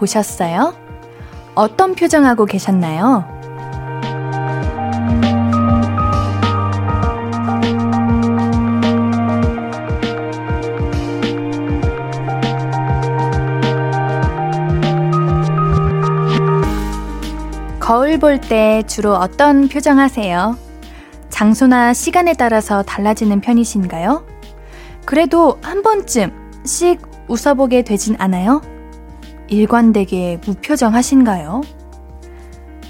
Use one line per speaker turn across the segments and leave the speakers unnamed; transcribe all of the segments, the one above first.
보셨어요? 어떤 표정하고 계셨나요? 거울 볼 때 주로 어떤 표정 하세요? 장소나 시간에 따라서 달라지는 편이신가요? 그래도 한 번쯤 씩 웃어보게 되진 않아요? 일관되게 무표정 하신가요?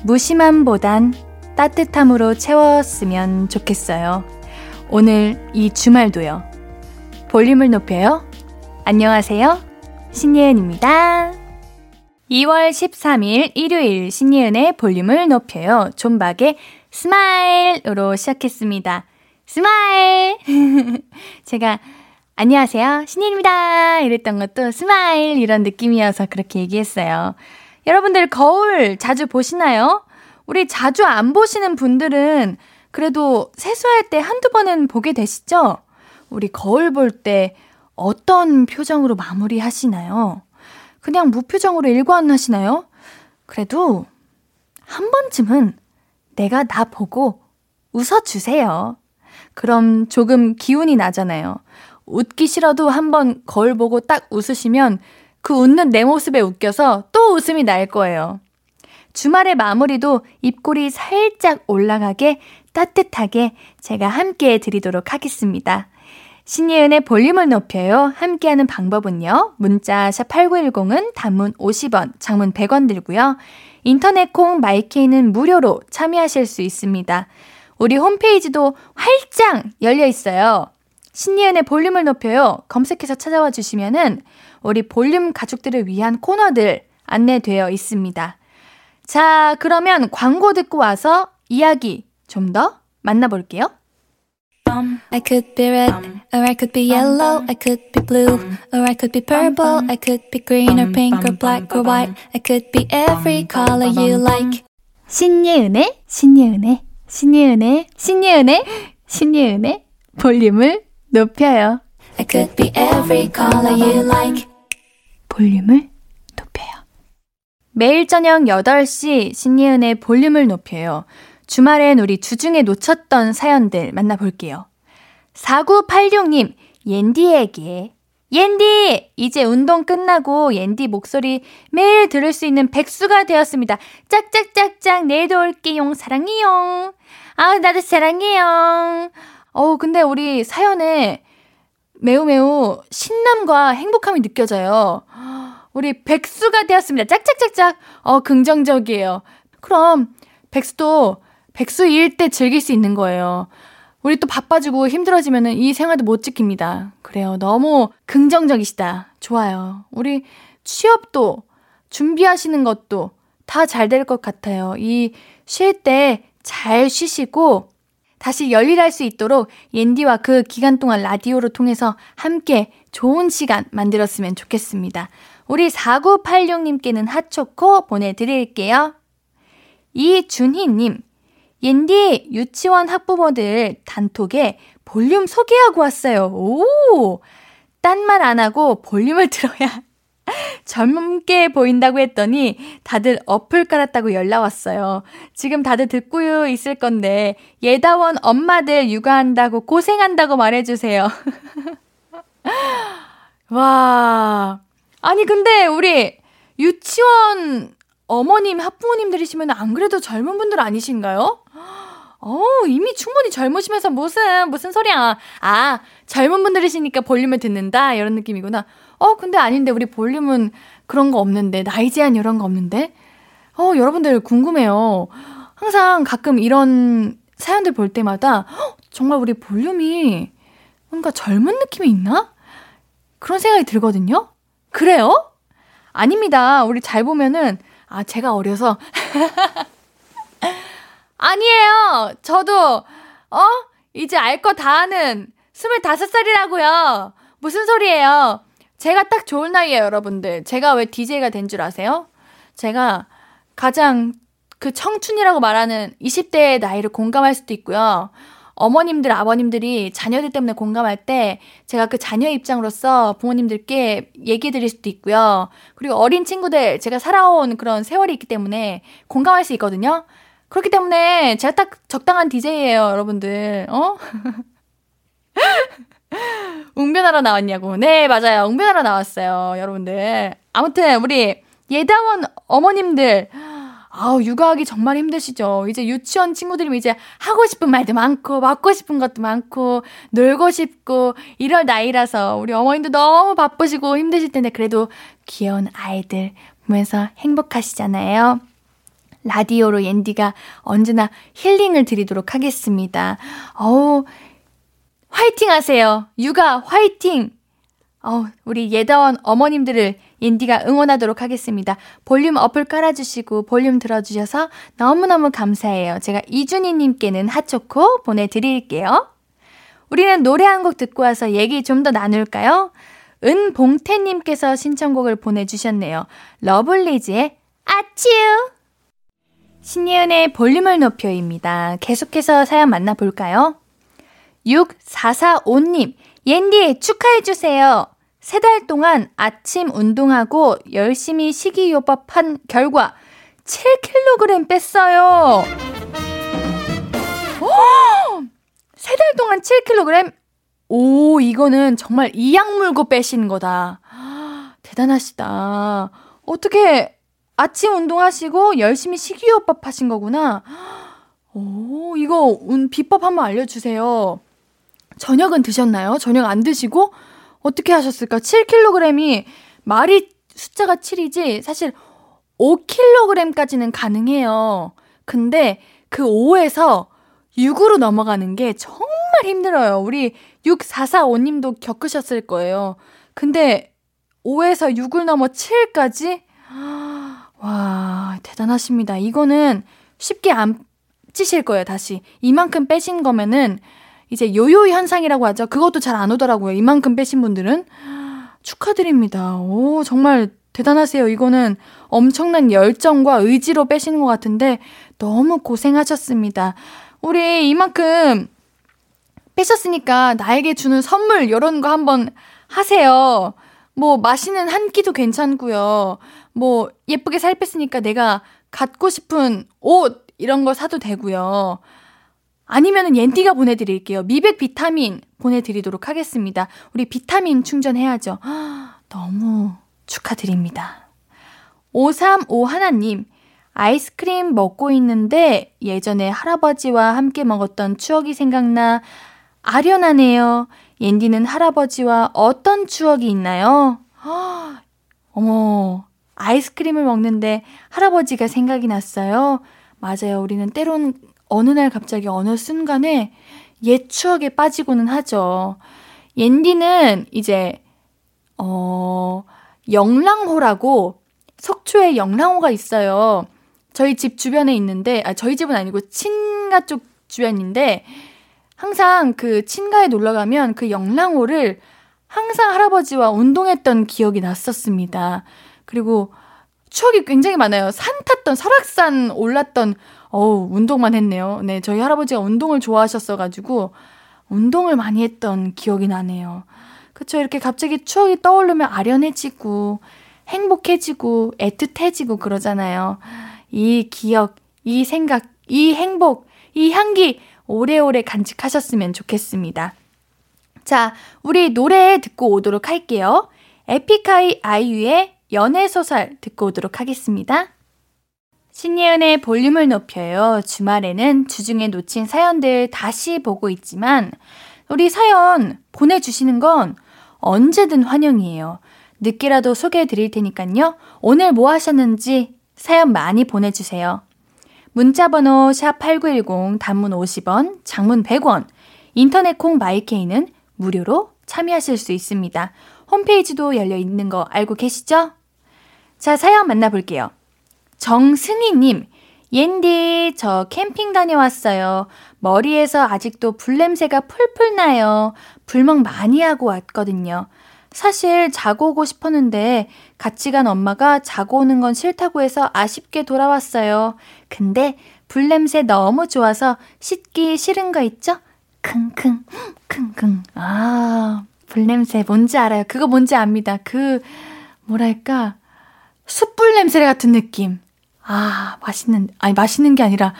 무심함보단 따뜻함으로 채웠으면 좋겠어요. 오늘 이 주말도요. 볼륨을 높여요. 안녕하세요. 신예은입니다. 2월 13일 일요일 신예은의 볼륨을 높여요. 존박의 스마일으로 시작했습니다. Smile! 제가 안녕하세요. 신예은입니다. 이랬던 것도 smile 이런 느낌이어서 그렇게 얘기했어요. 여러분들 거울 자주 보시나요? 우리 자주 안 보시는 분들은 그래도 세수할 때 한두 번은 보게 되시죠? 우리 거울 볼 때 어떤 표정으로 마무리 하시나요? 그냥 무표정으로 일관하시나요? 그래도 한 번쯤은 내가 나 보고 웃어주세요. 그럼 조금 기운이 나잖아요. 웃기 싫어도 한번 거울 보고 딱 웃으시면 그 웃는 내 모습에 웃겨서 또 웃음이 날 거예요. 주말의 마무리도 입꼬리 살짝 올라가게 따뜻하게 제가 함께 해드리도록 하겠습니다. 신예은의 볼륨을 높여요. 함께하는 방법은요. 문자 샵 8910은 단문 50원, 장문 100원 들고요. 인터넷 콩 마이케이는 무료로 참여하실 수 있습니다. 우리 홈페이지도 활짝 열려 있어요. 신예은의 볼륨을 높여요. 검색해서 찾아와 주시면은 우리 볼륨 가족들을 위한 코너들 안내되어 있습니다. 자, 그러면 광고 듣고 와서 이야기 좀 더 만나볼게요. I could be red, or I could be yellow, I could be blue, or I could be purple, I could be green or pink or black or white, I could be every color you like. 신예은의, 신예은의, 신예은의, 신예은의, 신예은의 볼륨을 높여요. I could be every color you like. 볼륨을 높여요. 매일 저녁 8시 신예은의 볼륨을 높여요. 주말엔 우리 주중에 놓쳤던 사연들 만나볼게요. 4986님, 옌디에게. 옌디! 이제 운동 끝나고 옌디 목소리 매일 들을 수 있는 백수가 되었습니다. 짝짝짝짝 내일도 올게용 사랑해요. 아 나도 사랑해요. 어우 근데 우리 사연에 매우 매우 신남과 행복함이 느껴져요. 우리 백수가 되었습니다. 짝짝짝짝. 어 긍정적이에요. 그럼 백수도 백수일 때 즐길 수 있는 거예요. 우리 또 바빠지고 힘들어지면은 이 생활도 못 지킵니다. 그래요. 너무 긍정적이시다. 좋아요. 우리 취업도 준비하시는 것도 다 잘 될 것 같아요. 이 쉴 때 잘 쉬시고 다시 열일할 수 있도록 옌디와 그 기간 동안 라디오를 통해서 함께 좋은 시간 만들었으면 좋겠습니다. 우리 4986님께는 핫초코 보내드릴게요. 이준희님, 옌디 유치원 학부모들 단톡에 볼륨 소개하고 왔어요. 오! 딴 말 안 하고 볼륨을 들어야 젊게 보인다고 했더니 다들 어플 깔았다고 연락 왔어요. 지금 다들 듣고 있을 건데 예다원 엄마들 육아한다고 고생한다고 말해주세요. 와. 아니 근데 우리 유치원 어머님 학부모님들이시면 안 그래도 젊은 분들 아니신가요? 어, 이미 충분히 젊으시면서 무슨, 무슨 소리야. 아, 젊은 분들이시니까 볼륨을 듣는다? 이런 느낌이구나. 어, 근데 아닌데, 우리 볼륨은 그런 거 없는데, 나이 제한 이런 거 없는데? 어, 여러분들 궁금해요. 항상 가끔 이런 사연들 볼 때마다, 어, 정말 우리 볼륨이 뭔가 젊은 느낌이 있나? 그런 생각이 들거든요? 그래요? 아닙니다. 우리 잘 보면은, 아, 제가 어려서. 아니에요. 저도, 어? 이제 알 거 다 아는 25살이라고요. 무슨 소리예요? 제가 딱 좋은 나이에요, 여러분들. 제가 왜 DJ가 된 줄 아세요? 제가 가장 그 청춘이라고 말하는 20대의 나이를 공감할 수도 있고요. 어머님들, 아버님들이 자녀들 때문에 공감할 때 제가 그 자녀의 입장으로서 부모님들께 얘기해 드릴 수도 있고요. 그리고 어린 친구들, 제가 살아온 그런 세월이 있기 때문에 공감할 수 있거든요. 그렇기 때문에 제가 딱 적당한 DJ예요, 여러분들. 어? 웅변하러 나왔냐고. 네, 맞아요. 웅변하러 나왔어요, 여러분들. 아무튼, 우리 예다원 어머님들. 아우, 육아하기 정말 힘드시죠? 이제 유치원 친구들이 이제 하고 싶은 말도 많고, 먹고 싶은 것도 많고, 놀고 싶고, 이럴 나이라서 우리 어머님도 너무 바쁘시고 힘드실 텐데, 그래도 귀여운 아이들 보면서 행복하시잖아요. 라디오로 옌디가 언제나 힐링을 드리도록 하겠습니다. 어우, 화이팅 하세요. 육아 화이팅! 어, 우리 예다원 어머님들을 옌디가 응원하도록 하겠습니다. 볼륨 어플 깔아주시고 볼륨 들어주셔서 너무너무 감사해요. 제가 이준희님께는 핫초코 보내드릴게요. 우리는 노래 한 곡 듣고 와서 얘기 좀 더 나눌까요? 은봉태님께서 신청곡을 보내주셨네요. 러블리즈의 아치우! 신예은의 볼륨을 높여입니다. 계속해서 사연 만나볼까요? 6445님, 옌디 축하해주세요. 세 달 동안 아침 운동하고 열심히 식이요법한 결과 7kg 뺐어요. 세 달 동안 7kg? 오, 이거는 정말 이약 물고 빼신 거다. 대단하시다. 어떻게 아침 운동하시고 열심히 식이요법 하신 거구나. 오, 이거 비법 한번 알려주세요. 저녁은 드셨나요? 저녁 안 드시고 어떻게 하셨을까? 7kg이 말이 숫자가 7이지 사실 5kg까지는 가능해요. 근데 그 5에서 6으로 넘어가는 게 정말 힘들어요. 우리 6445님도 겪으셨을 거예요. 근데 5에서 6을 넘어 7까지? 와, 대단하십니다. 이거는 쉽게 안 찌실 거예요, 다시. 이만큼 빼신 거면은 이제 요요 현상이라고 하죠. 그것도 잘 안 오더라고요. 이만큼 빼신 분들은. 축하드립니다. 오, 정말 대단하세요. 이거는 엄청난 열정과 의지로 빼시는 것 같은데 너무 고생하셨습니다. 우리 이만큼 빼셨으니까 나에게 주는 선물 이런 거 한번 하세요. 뭐 마시는 한 끼도 괜찮고요. 뭐 예쁘게 살 뺐으니까 내가 갖고 싶은 옷 이런 거 사도 되고요. 아니면은 옌디가 보내드릴게요. 미백 비타민 보내드리도록 하겠습니다. 우리 비타민 충전해야죠. 너무 축하드립니다. 535 하나님, 아이스크림 먹고 있는데 예전에 할아버지와 함께 먹었던 추억이 생각나 아련하네요. 옌디는 할아버지와 어떤 추억이 있나요? 어머, 아이스크림을 먹는데 할아버지가 생각이 났어요. 맞아요. 우리는 때론 어느 날 갑자기 어느 순간에 옛 추억에 빠지고는 하죠. 옌디는 이제, 어, 영랑호라고 속초에 영랑호가 있어요. 저희 집 주변에 있는데, 아, 저희 집은 아니고 친가 쪽 주변인데, 항상 그 친가에 놀러 가면 그 영랑호를 항상 할아버지와 운동했던 기억이 났었습니다. 그리고 추억이 굉장히 많아요. 산 탔던, 설악산 올랐던, 어우, 운동만 했네요. 네, 저희 할아버지가 운동을 좋아하셨어가지고, 운동을 많이 했던 기억이 나네요. 그쵸, 이렇게 갑자기 추억이 떠오르면 아련해지고, 행복해지고, 애틋해지고 그러잖아요. 이 기억, 이 생각, 이 행복, 이 향기, 오래오래 간직하셨으면 좋겠습니다. 자, 우리 노래 듣고 오도록 할게요. 에픽하이 아이유의 연애소설 듣고 오도록 하겠습니다. 신예은의 볼륨을 높여요. 주말에는 주중에 놓친 사연들 다시 보고 있지만, 우리 사연 보내주시는 건 언제든 환영이에요. 늦게라도 소개해 드릴 테니까요. 오늘 뭐 하셨는지 사연 많이 보내주세요. 문자번호 샵8910 단문 50원, 장문 100원, 인터넷 콩 마이케이는 무료로 참여하실 수 있습니다. 홈페이지도 열려 있는 거 알고 계시죠? 자, 사연 만나볼게요. 정승희님, 옌디, 저 캠핑 다녀왔어요. 머리에서 아직도 불냄새가 풀풀 나요. 불멍 많이 하고 왔거든요. 사실 자고 오고 싶었는데 같이 간 엄마가 자고 오는 건 싫다고 해서 아쉽게 돌아왔어요. 근데 불냄새 너무 좋아서 씻기 싫은 거 있죠? 킁킁, 킁킁. 아, 불냄새 뭔지 알아요. 그거 뭔지 압니다. 그, 뭐랄까, 숯불 냄새 같은 느낌. 아, 맛있는, 아니, 맛있는 게 아니라,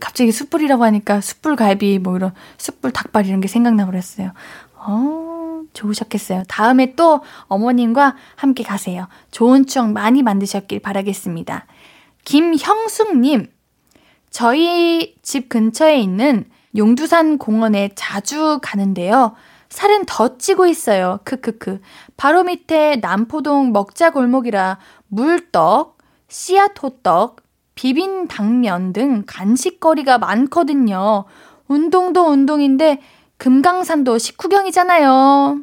갑자기 숯불이라고 하니까 숯불 갈비, 뭐 이런, 숯불 닭발 이런 게 생각나 버렸어요. 어, 좋으셨겠어요. 다음에 또 어머님과 함께 가세요. 좋은 추억 많이 만드셨길 바라겠습니다. 김형숙님, 저희 집 근처에 있는 용두산 공원에 자주 가는데요. 살은 더 찌고 있어요. 크크크. 바로 밑에 남포동 먹자 골목이라 물떡, 씨앗 호떡, 비빈 당면 등 간식거리가 많거든요. 운동도 운동인데 금강산도 식후경이잖아요.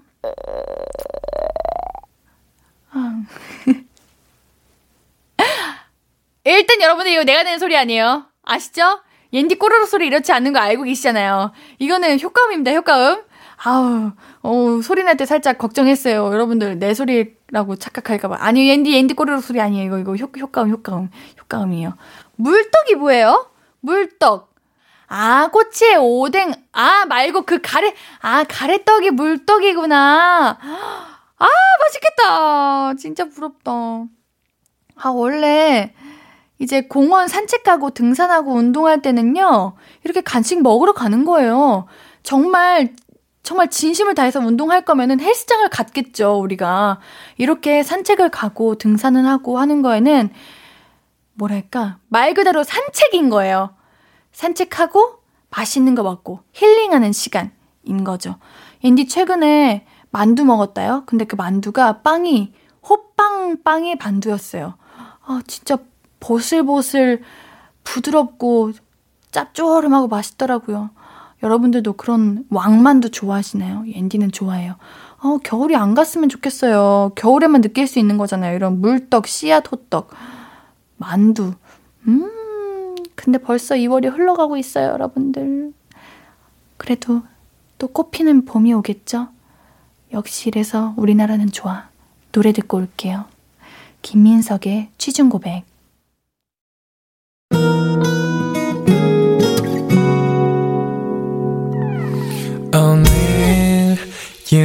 아. 일단 여러분들 이거 내가 내는 소리 아니에요. 아시죠? 옌디 꼬르륵 소리 이렇지 않는 거 알고 계시잖아요. 이거는 효과음입니다, 효과음. 아우, 어, 소리 날 때 살짝 걱정했어요. 여러분들 내 소리라고 착각할까봐. 아니요, 옌디, 옌디 꼬르륵 소리 아니에요. 이거, 이거 효, 효과음, 효과음, 효과음이에요. 물떡이 뭐예요? 물떡. 아, 꼬치에 오뎅. 아, 말고 그 가래, 아, 가래떡이 물떡이구나. 아, 맛있겠다. 진짜 부럽다. 아, 원래, 이제 공원 산책하고 등산하고 운동할 때는요, 이렇게 간식 먹으러 가는 거예요. 정말, 정말 진심을 다해서 운동할 거면은 헬스장을 갔겠죠, 우리가. 이렇게 산책을 가고 등산을 하고 하는 거에는, 뭐랄까, 말 그대로 산책인 거예요. 산책하고 맛있는 거 먹고 힐링하는 시간인 거죠. 앤디 최근에 만두 먹었다요? 근데 그 만두가 빵이 호빵 빵의 만두였어요. 아, 진짜 보슬보슬 부드럽고 짭조름하고 맛있더라고요. 여러분들도 그런 왕만두 좋아하시나요? 앤디는 좋아해요. 어, 겨울이 안 갔으면 좋겠어요. 겨울에만 느낄 수 있는 거잖아요. 이런 물떡, 씨앗 호떡, 만두. 음, 근데 벌써 2월이 흘러가고 있어요, 여러분들. 그래도 또 꽃피는 봄이 오겠죠? 역시 이래서 우리나라는 좋아. 노래 듣고 올게요. 김민석의 취중 고백.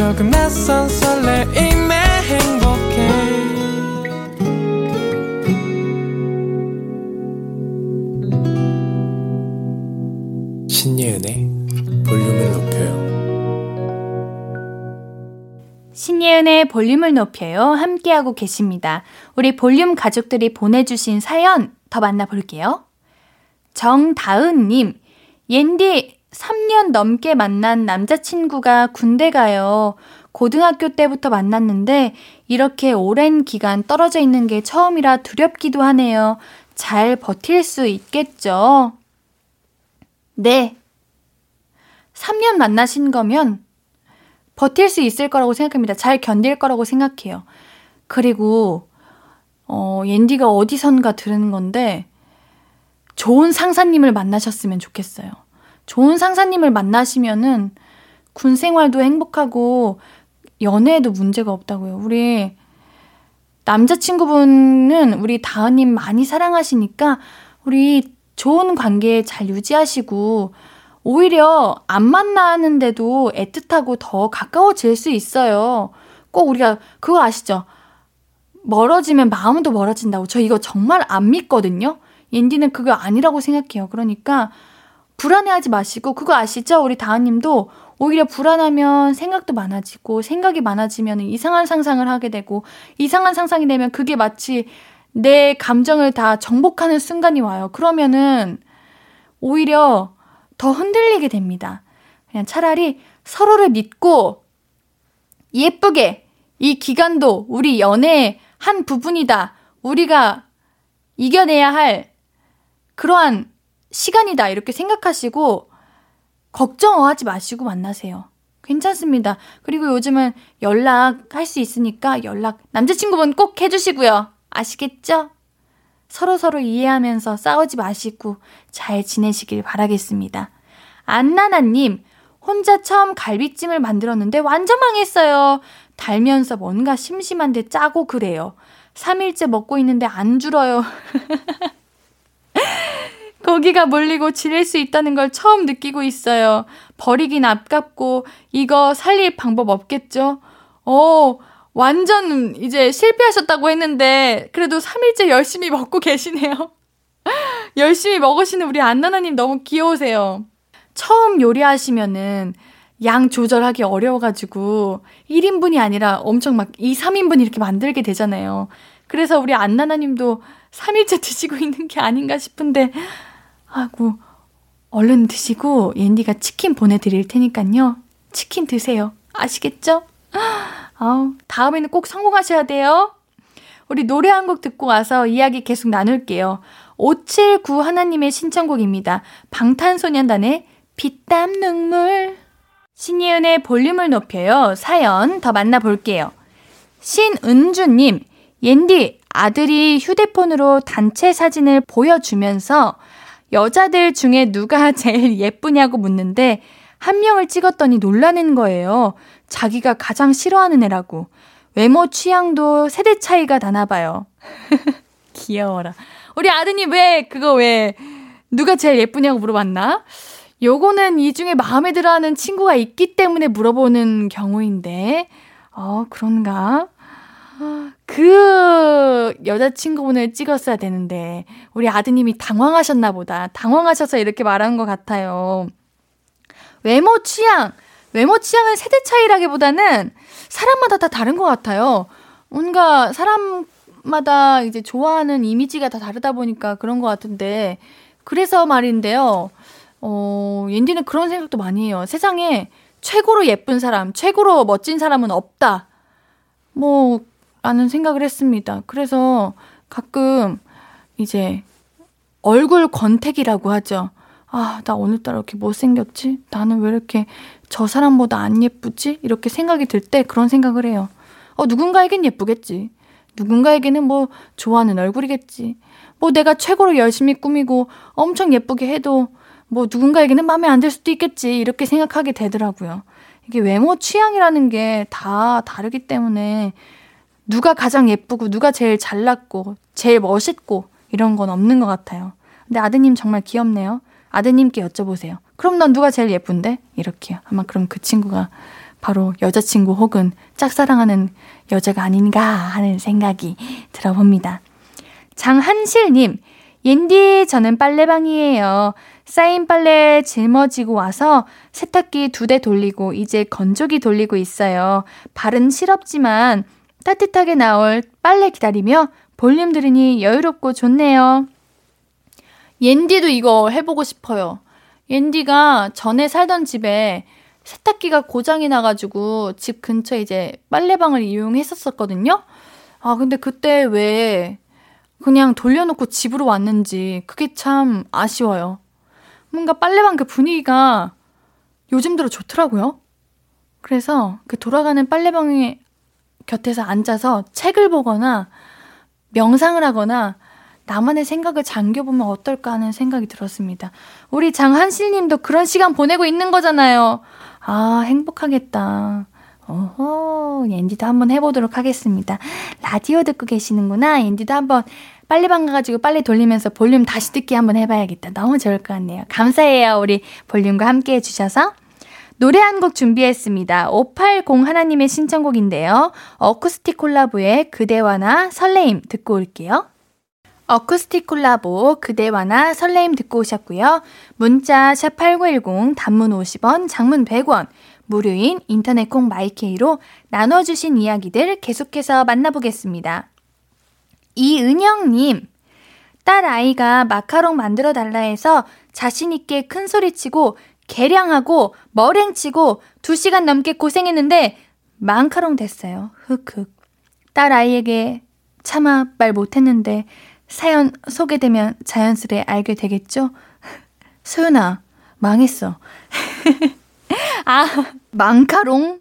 조금 낯선 설레임에 행복해 신예은의 볼륨을 높여요. 신예은의 볼륨을 높여요. 함께하고 계십니다. 우리 볼륨 가족들이 보내주신 사연 더 만나볼게요. 정다은님, 옌디 3년 넘게 만난 남자친구가 군대 가요. 고등학교 때부터 만났는데 이렇게 오랜 기간 떨어져 있는 게 처음이라 두렵기도 하네요. 잘 버틸 수 있겠죠? 네. 3년 만나신 거면 버틸 수 있을 거라고 생각합니다. 잘 견딜 거라고 생각해요. 그리고, 어, 옌디가 어디선가 들은 건데, 좋은 상사님을 만나셨으면 좋겠어요. 좋은 상사님을 만나시면은 군 생활도 행복하고 연애에도 문제가 없다고요. 우리 남자친구분은 우리 다은님 많이 사랑하시니까 우리 좋은 관계 잘 유지하시고 오히려 안 만나는데도 애틋하고 더 가까워질 수 있어요. 꼭 우리가 그거 아시죠? 멀어지면 마음도 멀어진다고. 저 이거 정말 안 믿거든요. 옌디는 그거 아니라고 생각해요. 그러니까 불안해하지 마시고 그거 아시죠? 우리 다은님도 오히려 불안하면 생각도 많아지고 생각이 많아지면 이상한 상상을 하게 되고 이상한 상상이 되면 그게 마치 내 감정을 다 정복하는 순간이 와요. 그러면은 오히려 더 흔들리게 됩니다. 그냥 차라리 서로를 믿고 예쁘게 이 기간도 우리 연애의 한 부분이다. 우리가 이겨내야 할 그러한 시간이다. 이렇게 생각하시고 걱정하지 마시고 만나세요. 괜찮습니다. 그리고 요즘은 연락할 수 있으니까 연락 남자친구분 꼭 해주시고요. 아시겠죠? 서로 서로 이해하면서 싸우지 마시고 잘 지내시길 바라겠습니다. 안나나님, 혼자 처음 갈비찜을 만들었는데 완전 망했어요. 달면서 뭔가 심심한데 짜고 그래요. 3일째 먹고 있는데 안 줄어요. 고기가 물리고 질릴 수 있다는 걸 처음 느끼고 있어요. 버리긴 아깝고 이거 살릴 방법 없겠죠? 어, 완전 이제 실패하셨다고 했는데 그래도 3일째 열심히 먹고 계시네요. 열심히 먹으시는 우리 안나나님 너무 귀여우세요. 처음 요리하시면은 양 조절하기 어려워가지고 1인분이 아니라 엄청 막 2, 3인분 이렇게 만들게 되잖아요. 그래서 우리 안나나님도 3일째 드시고 있는 게 아닌가 싶은데, 아고, 얼른 드시고 옌디가 치킨 보내드릴 테니까요. 치킨 드세요. 아시겠죠? 아우, 다음에는 꼭 성공하셔야 돼요. 우리 노래 한 곡 듣고 와서 이야기 계속 나눌게요. 579 하나님의 신청곡입니다. 방탄소년단의 피땀 눈물. 신이은의 볼륨을 높여요. 사연 더 만나볼게요. 신은주님, 옌디, 아들이 휴대폰으로 단체 사진을 보여주면서 여자들 중에 누가 제일 예쁘냐고 묻는데 한 명을 찍었더니 놀라는 거예요. 자기가 가장 싫어하는 애라고. 외모 취향도 세대 차이가 나나 봐요. 귀여워라. 우리 아드님 왜 그거 왜 누가 제일 예쁘냐고 물어봤나? 요거는 이 중에 마음에 들어 하는 친구가 있기 때문에 물어보는 경우인데, 어, 그런가? 그 여자친구분을 찍었어야 되는데, 우리 아드님이 당황하셨나 보다. 당황하셔서 이렇게 말하는 것 같아요. 외모 취향, 외모 취향은 세대 차이라기보다는 사람마다 다 다른 것 같아요. 뭔가 사람마다 이제 좋아하는 이미지가 다 다르다 보니까 그런 것 같은데, 그래서 말인데요. 어, 옌디는 그런 생각도 많이 해요. 세상에 최고로 예쁜 사람, 최고로 멋진 사람은 없다. 뭐, 라는 생각을 했습니다. 그래서 가끔 이제 얼굴 권태기라고 하죠. 아, 나 오늘따라 이렇게 못생겼지? 나는 왜 이렇게 저 사람보다 안 예쁘지? 이렇게 생각이 들 때 그런 생각을 해요. 어, 누군가에겐 예쁘겠지. 누군가에게는 뭐 좋아하는 얼굴이겠지. 뭐 내가 최고로 열심히 꾸미고 엄청 예쁘게 해도 뭐 누군가에게는 마음에 안 들 수도 있겠지. 이렇게 생각하게 되더라고요. 이게 외모 취향이라는 게 다 다르기 때문에 누가 가장 예쁘고 누가 제일 잘났고 제일 멋있고 이런 건 없는 것 같아요. 근데 아드님 정말 귀엽네요. 아드님께 여쭤보세요. 그럼 넌 누가 제일 예쁜데? 이렇게요. 아마 그럼 그 친구가 바로 여자친구 혹은 짝사랑하는 여자가 아닌가 하는 생각이 들어봅니다. 장한실님, 옌디, 저는 빨래방이에요. 쌓인 빨래 짊어지고 와서 세탁기 두 대 돌리고 이제 건조기 돌리고 있어요. 발은 시럽지만 따뜻하게 나올 빨래 기다리며 볼륨 들으니 여유롭고 좋네요. 옌디도 이거 해보고 싶어요. 옌디가 전에 살던 집에 세탁기가 고장이 나가지고 집 근처에 이제 빨래방을 이용했었었거든요. 아, 근데 그때 왜 그냥 돌려놓고 집으로 왔는지 그게 참 아쉬워요. 뭔가 빨래방 그 분위기가 요즘 들어 좋더라고요. 그래서 그 돌아가는 빨래방의 곁에서 앉아서 책을 보거나 명상을 하거나 나만의 생각을 잠겨보면 어떨까 하는 생각이 들었습니다. 우리 장한실 님도 그런 시간 보내고 있는 거잖아요. 아, 행복하겠다. 어허, 앤디도 한번 해보도록 하겠습니다. 라디오 듣고 계시는구나. 앤디도 한번 빨래방 가가지고 빨래 돌리면서 볼륨 다시 듣기 한번 해봐야겠다. 너무 좋을 것 같네요. 감사해요. 우리 볼륨과 함께 해주셔서. 노래 한 곡 준비했습니다. 580 하나님의 신청곡인데요. 어쿠스틱 콜라보의 그대와 나 설레임 듣고 올게요. 어쿠스틱 콜라보 그대와 나 설레임 듣고 오셨고요. 문자 샵8910 단문 50원, 장문 100원, 무료인 인터넷 콩 마이케이로 나눠 주신 이야기들 계속해서 만나보겠습니다. 이은영 님, 딸 아이가 마카롱 만들어 달라 해서 자신있게 큰 소리 치고 계량하고 머랭치고 2시간 넘게 고생했는데 망카롱 됐어요. 흑흑. 딸 아이에게 차마 말 못했는데 사연 소개되면 자연스레 알게 되겠죠? 소연아, 망했어. 아, 망카롱?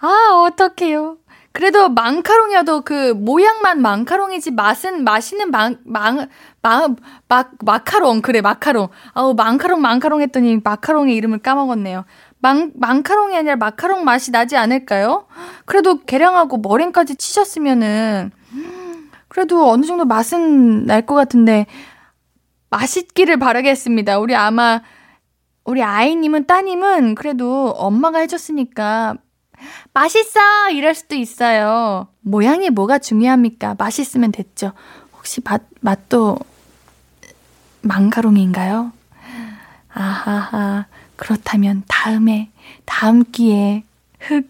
아, 어떡해요. 그래도 망카롱이어도 그 모양만 망카롱이지 맛은 맛있는 망, 망, 망, 막, 마카롱. 그래, 마카롱. 아우, 망카롱, 망카롱 했더니 마카롱의 이름을 까먹었네요. 망, 망카롱이 아니라 마카롱 맛이 나지 않을까요? 그래도 계량하고 머랭까지 치셨으면은, 그래도 어느 정도 맛은 날 것 같은데, 맛있기를 바라겠습니다. 우리 아마, 우리 아이님은, 따님은 그래도 엄마가 해줬으니까, 맛있어! 이럴 수도 있어요. 모양이 뭐가 중요합니까? 맛있으면 됐죠. 혹시 맛, 맛도 망가롱인가요? 아하하. 그렇다면 다음에, 다음 기회에, 흑.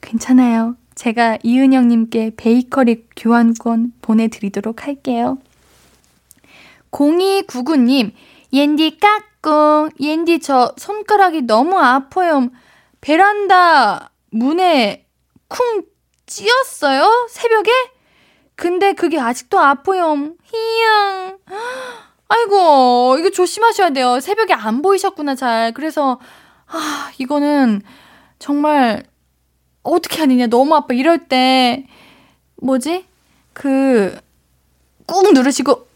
괜찮아요. 제가 이은영님께 베이커리 교환권 보내드리도록 할게요. 0299님, 옌디 까꿍. 옌디 저 손가락이 너무 아파요. 베란다 문에 쿵 찧었어요? 새벽에? 근데 그게 아직도 아파요. 히양. 아이고, 이거 조심하셔야 돼요. 새벽에 안 보이셨구나, 잘. 그래서, 아, 이거는 정말 어떻게 하느냐. 너무 아파. 이럴 때, 뭐지? 그, 꾹 누르시고,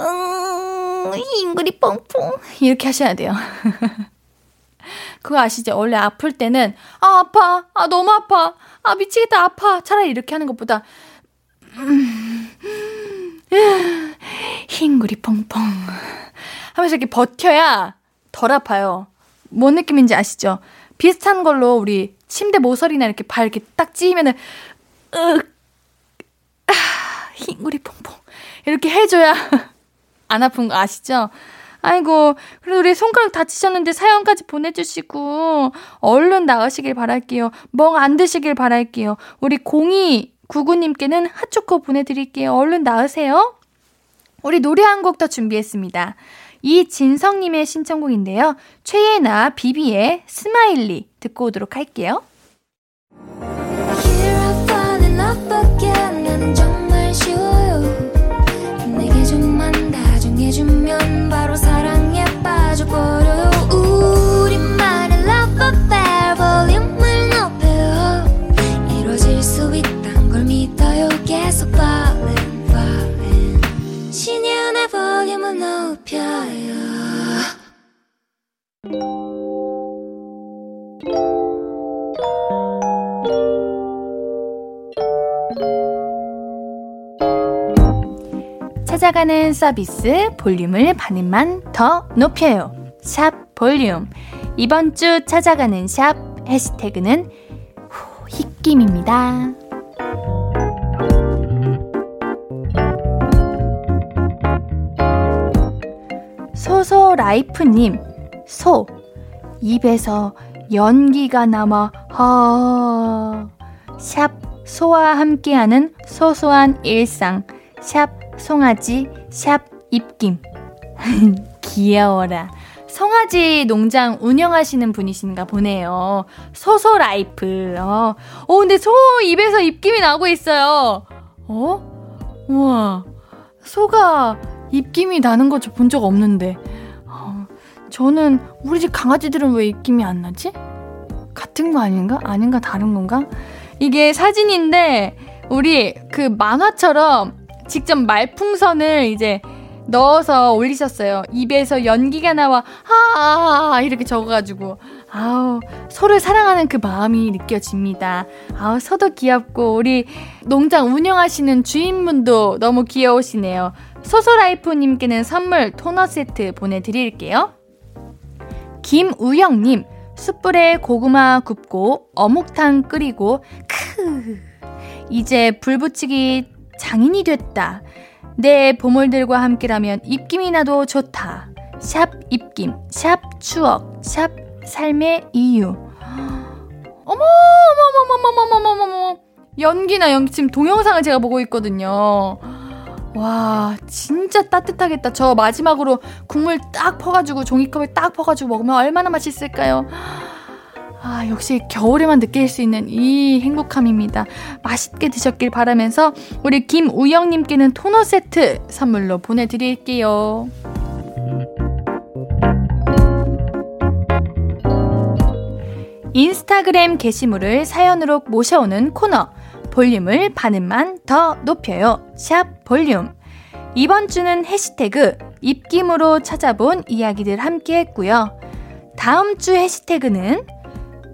음, 잉그리 뻥뻥. 이렇게 하셔야 돼요. 그거 아시죠? 원래 아플 때는, 아, 아파. 아, 너무 아파. 아, 미치겠다. 아파. 차라리 이렇게 하는 것보다, 음, 흰구리 펑펑 하면서 이렇게 버텨야 덜 아파요. 뭔 느낌인지 아시죠? 비슷한 걸로 우리 침대 모서리나 이렇게 발 이렇게 딱 찌면은, 으, 아, 흰구리 펑펑. 이렇게 해줘야 안 아픈 거 아시죠? 아이고, 그래도 우리 손가락 다치셨는데 사연까지 보내주시고, 얼른 나으시길 바랄게요. 멍 안 드시길 바랄게요. 우리 0299님께는 핫초코 보내드릴게요. 얼른 나으세요. 우리 노래 한 곡 더 준비했습니다. 이진성님의 신청곡인데요. 최예나 비비의 Smiley 듣고 오도록 할게요. 빠져버려 우리만의 love affair. 볼륨을 높여요 이루어질 수 있단 걸 믿어요. 계속 falling falling. 신예은의 볼륨을 높여요 찾아가는 서비스 볼륨을 반음만 더 높여요. 샵 볼륨. 이번 주 찾아가는 샵 해시태그는 힙김입니다. 소소라이프님, 소. 입에서 연기가 남아, 하. sharp 소와 함께하는 소소한 일상. sharp 송아지 sharp 입김 귀여워라 송아지 농장 운영하시는 분이신가 보네요. 소소 라이프. 어. 어, 근데 소 입에서 입김이 나고 있어요. 어? 우와. 소가 입김이 나는 거 저 본 적 없는데. 어, 저는 우리 집 강아지들은 왜 입김이 안 나지? 같은 거 아닌가? 아닌가 다른 건가? 이게 사진인데 우리 그 만화처럼 직접 말풍선을 이제 넣어서 올리셨어요. 입에서 연기가 나와 아 이렇게 적어가지고 아우 소를 사랑하는 그 마음이 느껴집니다. 아우 소도 귀엽고 우리 농장 운영하시는 주인분도 너무 귀여우시네요. 소소라이프님께는 선물 토너 세트 보내드릴게요. 김우영님 숯불에 고구마 굽고 어묵탕 끓이고 크 이제 불 붙이기 장인이 됐다. 내 보물들과 함께라면 입김이 나도 좋다. 샵 입김, 샵 추억, 샵 삶의 이유. 어머, 어머, 어머, 어머, 어머, 어머, 어머. 연기나 연기, 지금 동영상을 제가 보고 있거든요. 와, 진짜 따뜻하겠다. 저 마지막으로 국물 딱 퍼가지고, 종이컵에 딱 퍼가지고 먹으면 얼마나 맛있을까요? 아, 역시 겨울에만 느낄 수 있는 이 행복함입니다. 맛있게 드셨길 바라면서 우리 김우영님께는 토너 세트 선물로 보내드릴게요. 인스타그램 게시물을 사연으로 모셔오는 코너 볼륨을 반음만 더 높여요. 샵 볼륨. 이번 주는 해시태그 입김으로 찾아본 이야기들 함께 했고요. 다음 주 해시태그는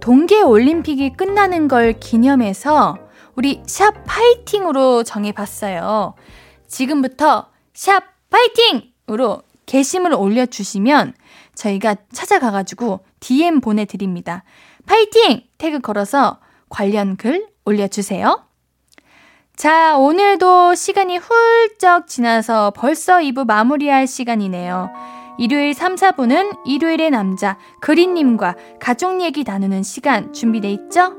동계 올림픽이 끝나는 걸 기념해서 우리 샵 파이팅으로 정해봤어요. 지금부터 샵 파이팅으로 게시물 올려주시면 저희가 찾아가가지고 DM 보내드립니다. 파이팅! 태그 걸어서 관련 글 올려주세요. 자, 오늘도 시간이 훌쩍 지나서 벌써 2부 마무리할 시간이네요. 일요일 3, 4부는 일요일의 남자 그린님과 가족 얘기 나누는 시간 준비돼 있죠?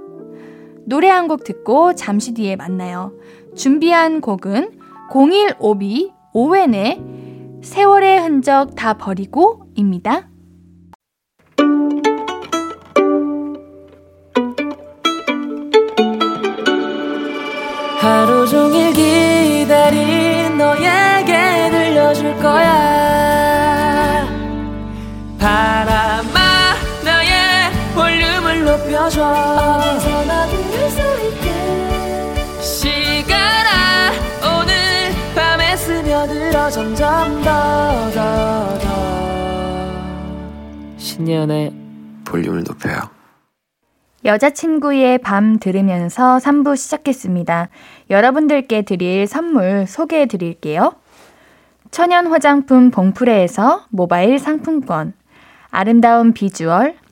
노래 한 곡 듣고 잠시 뒤에 만나요. 준비한 곡은 0152 오웬의 세월의 흔적 다 버리고 입니다.
하루 종일 기다린 너에 높여줘 어디서나 들을 수 있게 시간아 오늘 밤에 스며들어 점점 더 더 더 신예은의
볼륨을 높여요.
여자친구의 밤 들으면서 3부 시작했습니다. 여러분들께 드릴 선물 소개해 드릴게요. 천연 화장품 봉프레에서 모바일 상품권, 아름다운 비주얼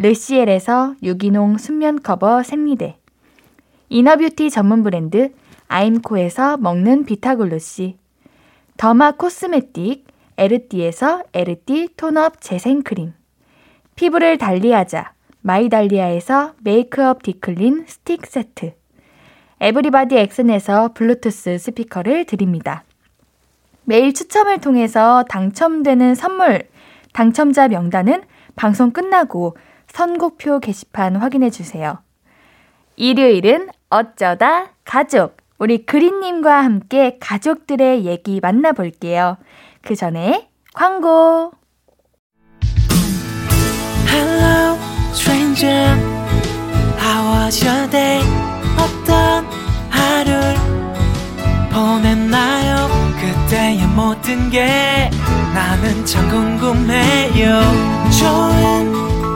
르시엘에서 유기농 순면 커버 생리대. 이너뷰티 전문 브랜드 아임코에서 먹는 비타글루시. 더마 코스메틱 에르띠에서 에르띠 톤업 재생크림. 피부를 달리하자 마이달리아에서 메이크업 디클린 스틱 세트. 에브리바디 엑슨에서 블루투스 스피커를 드립니다. 매일 추첨을 통해서 당첨되는 선물, 당첨자 명단은 방송 끝나고 선곡표 게시판 확인해 주세요. 일요일은 어쩌다 가족. 우리 그린님과 함께 가족들의 얘기 만나볼게요. 그 전에 광고.
Hello, stranger. How was your day? 어떤 하루를 보냈나요? 그때의 모든 게 나는 참 궁금해요. 좋은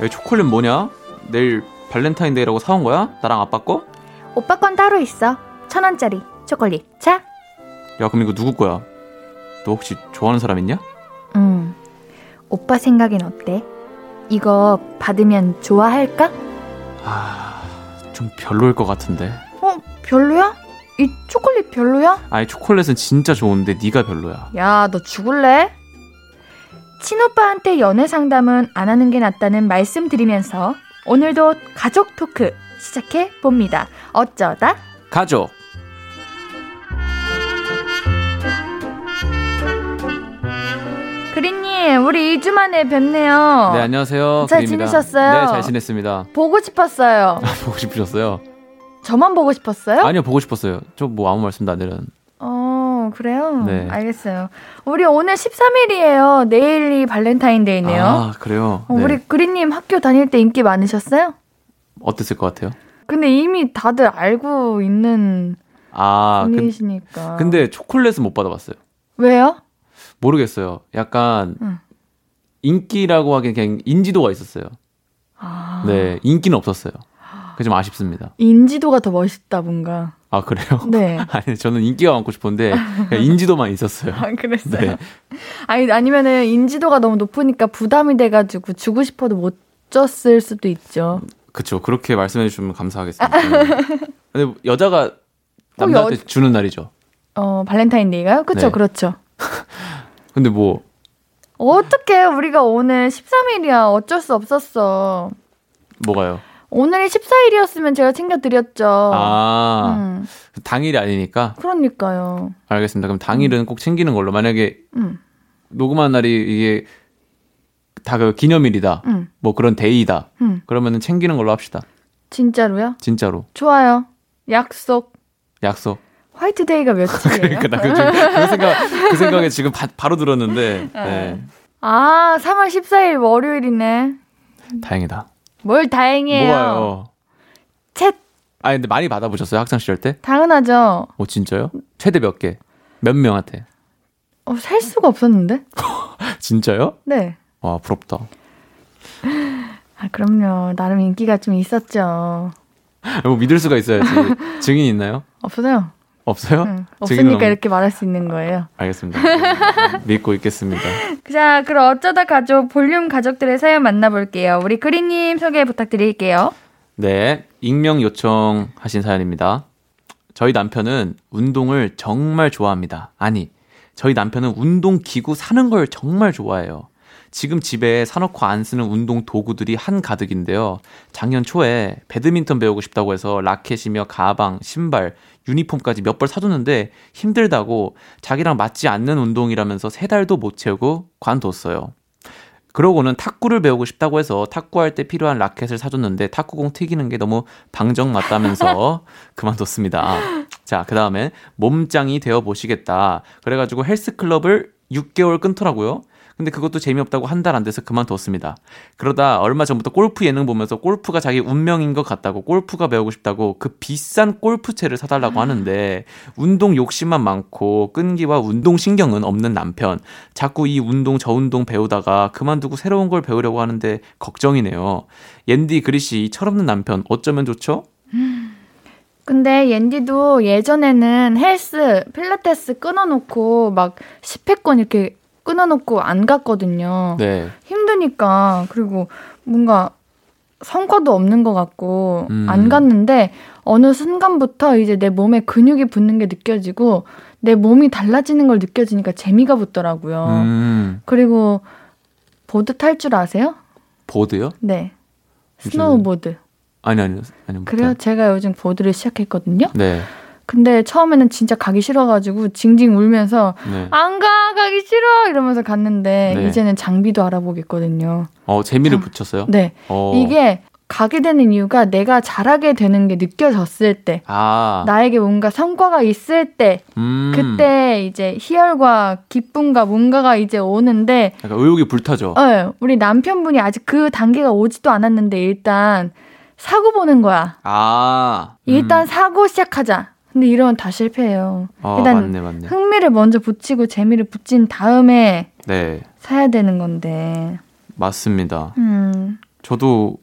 여기 초콜릿 뭐냐? 내일 발렌타인데이라고 사온 거야? 나랑 아빠 거?
오빠 건 따로 있어. 천 원짜리 초콜릿. 자.
야, 그럼 이거 누구 거야? 너 혹시 좋아하는 사람 있냐?
음. 오빠 생각엔 어때? 이거 받으면 좋아할까?
아, 좀 별로일 것 같은데.
어, 별로야? 이 초콜릿 별로야?
아니, 초콜릿은 진짜 좋은데 네가 별로야.
야, 너 죽을래? 친오빠한테 연애 상담은 안 하는 게 낫다는 말씀 드리면서 오늘도 가족 토크 시작해 봅니다. 어쩌다
가족.
그린님, 우리 2주 만에 뵙네요.
네, 안녕하세요.
잘
그립니다.
지내셨어요?
네, 잘 지냈습니다.
보고 싶었어요.
보고 싶으셨어요?
저만 보고 싶었어요?
아니요, 보고 싶었어요. 저 뭐 아무 말씀도 안 드렸는데.
어, 그래요?
네.
알겠어요. 우리 오늘 13일이에요. 내일이 발렌타인데이네요.
아, 그래요?
어,
네.
우리 그린님 학교 다닐 때 인기 많으셨어요?
어땠을 것 같아요?
근데 이미 다들 알고 있는
아, 그,
분이시니까.
근데 초콜릿은 못 받아봤어요.
왜요?
모르겠어요. 약간
응.
인기라고 하기엔 그냥 인지도가 있었어요.
아.
네, 인기는 없었어요. 그게 좀 아쉽습니다.
인지도가 더 멋있다, 뭔가.
아, 그래요?
네.
아니, 저는 인기가 많고 싶은데, 인지도만 있었어요.
아, 그랬어요?
네.
아니, 아니면은 인지도가 너무 높으니까 부담이 돼가지고 주고 싶어도 못 줬을 수도 있죠.
그쵸. 그렇게 말씀해 주시면 감사하겠습니다. 네. 근데 여자가 남자한테
여-
주는 날이죠.
어, 발렌타인데이가요? 그쵸,
네.
그렇죠.
근데 뭐,
어떡해, 우리가 오늘 13일이야. 어쩔 수 없었어.
뭐가요?
오늘이 14일이었으면 제가 챙겨드렸죠.
아,
음,
당일이 아니니까?
그러니까요.
알겠습니다. 그럼 당일은 꼭 챙기는 걸로. 만약에
음,
녹음한 날이 이게 다 그 기념일이다.
음,
뭐 그런 데이다.
음.
그러면은 챙기는 걸로 합시다.
진짜로요?
진짜로.
좋아요. 약속.
약속.
화이트데이가 며칠이에요?
그러니까 나 그, 그 생각 그 생각에 지금 바, 바로 들었는데 네.
아, 3월 14일 월요일이네.
다행이다.
뭘 다행이에요.
뭐가요?
챗
아 근데 많이 받아보셨어요 학창 시절 때?
당연하죠.
오 진짜요? 최대 몇 개? 몇 명한테?
어, 살 수가 없었는데?
진짜요?
네.
와 부럽다.
아, 그럼요. 나름 인기가 좀 있었죠.
뭐 믿을 수가 있어야지. 증인 있나요?
없어요?
없어요?
응. 없으니까
없-
이렇게 말할 수 있는 거예요.
알겠습니다. 네, 믿고 있겠습니다.
자, 그럼 어쩌다 가족 볼륨 가족들의 사연 만나볼게요. 우리 그리님 소개 부탁드릴게요.
네, 익명 요청하신 사연입니다. 저희 남편은 운동을 정말 좋아합니다. 아니, 저희 남편은 운동 기구 사는 걸 정말 좋아해요. 지금 집에 사놓고 안 쓰는 운동 도구들이 한 가득인데요. 작년 초에 배드민턴 배우고 싶다고 해서 라켓이며 가방, 신발, 유니폼까지 몇 벌 사줬는데 힘들다고 자기랑 맞지 않는 운동이라면서 세 달도 못 채우고 관뒀어요. 그러고는 탁구를 배우고 싶다고 해서 탁구할 때 필요한 라켓을 사줬는데 탁구공 튀기는 게 너무 방정 맞다면서 그만뒀습니다. 자, 그 다음에 몸짱이 되어 보시겠다. 그래가지고 헬스클럽을 6개월 끊더라고요. 근데 그것도 재미없다고 한 달 안 돼서 그만뒀습니다. 그러다 얼마 전부터 골프 예능 보면서 골프가 자기 운명인 것 같다고 골프가 배우고 싶다고 그 비싼 골프채를 사달라고 하는데 운동 욕심만 많고 끈기와 운동 신경은 없는 남편. 자꾸 이 운동 저 운동 배우다가 그만두고 새로운 걸 배우려고 하는데 걱정이네요. 옌디 그리씨 이 철없는 남편 어쩌면 좋죠?
근데 옌디도 예전에는 헬스, 필라테스 끊어놓고 막 10회권 이렇게 끊어놓고 안 갔거든요.
네.
힘드니까. 그리고 뭔가 성과도 없는 것 같고
음.
안 갔는데 어느 순간부터 이제 내 몸에 근육이 붙는 게 느껴지고 내 몸이 달라지는 걸 느껴지니까 재미가 붙더라고요.
음,
그리고 보드 탈 줄 아세요?
보드요?
네. 스노우보드.
아니 아니요. 아니요.
그래요? 제가 요즘 보드를 시작했거든요.
네.
근데 처음에는 진짜 가기 싫어가지고 징징 울면서
네.
안 가, 가기 싫어! 이러면서 갔는데
네.
이제는 장비도 알아보겠거든요.
어, 재미를
어.
붙였어요?
네.
어.
이게 가게 되는 이유가 내가 잘하게 되는 게 느껴졌을 때,
아.
나에게 뭔가 성과가 있을 때,
음.
그때 이제 희열과 기쁨과 뭔가가 이제 오는데,
약간 의욕이 불타죠.
어, 우리 남편분이 아직 그 단계가 오지도 않았는데 일단 사고 보는 거야.
아.
일단
음.
사고 시작하자. 근데 이러면 다 실패해요.
어,
일단
맞네, 맞네.
흥미를 먼저 붙이고 재미를 붙인 다음에
네.
사야 되는 건데.
맞습니다.
음.
저도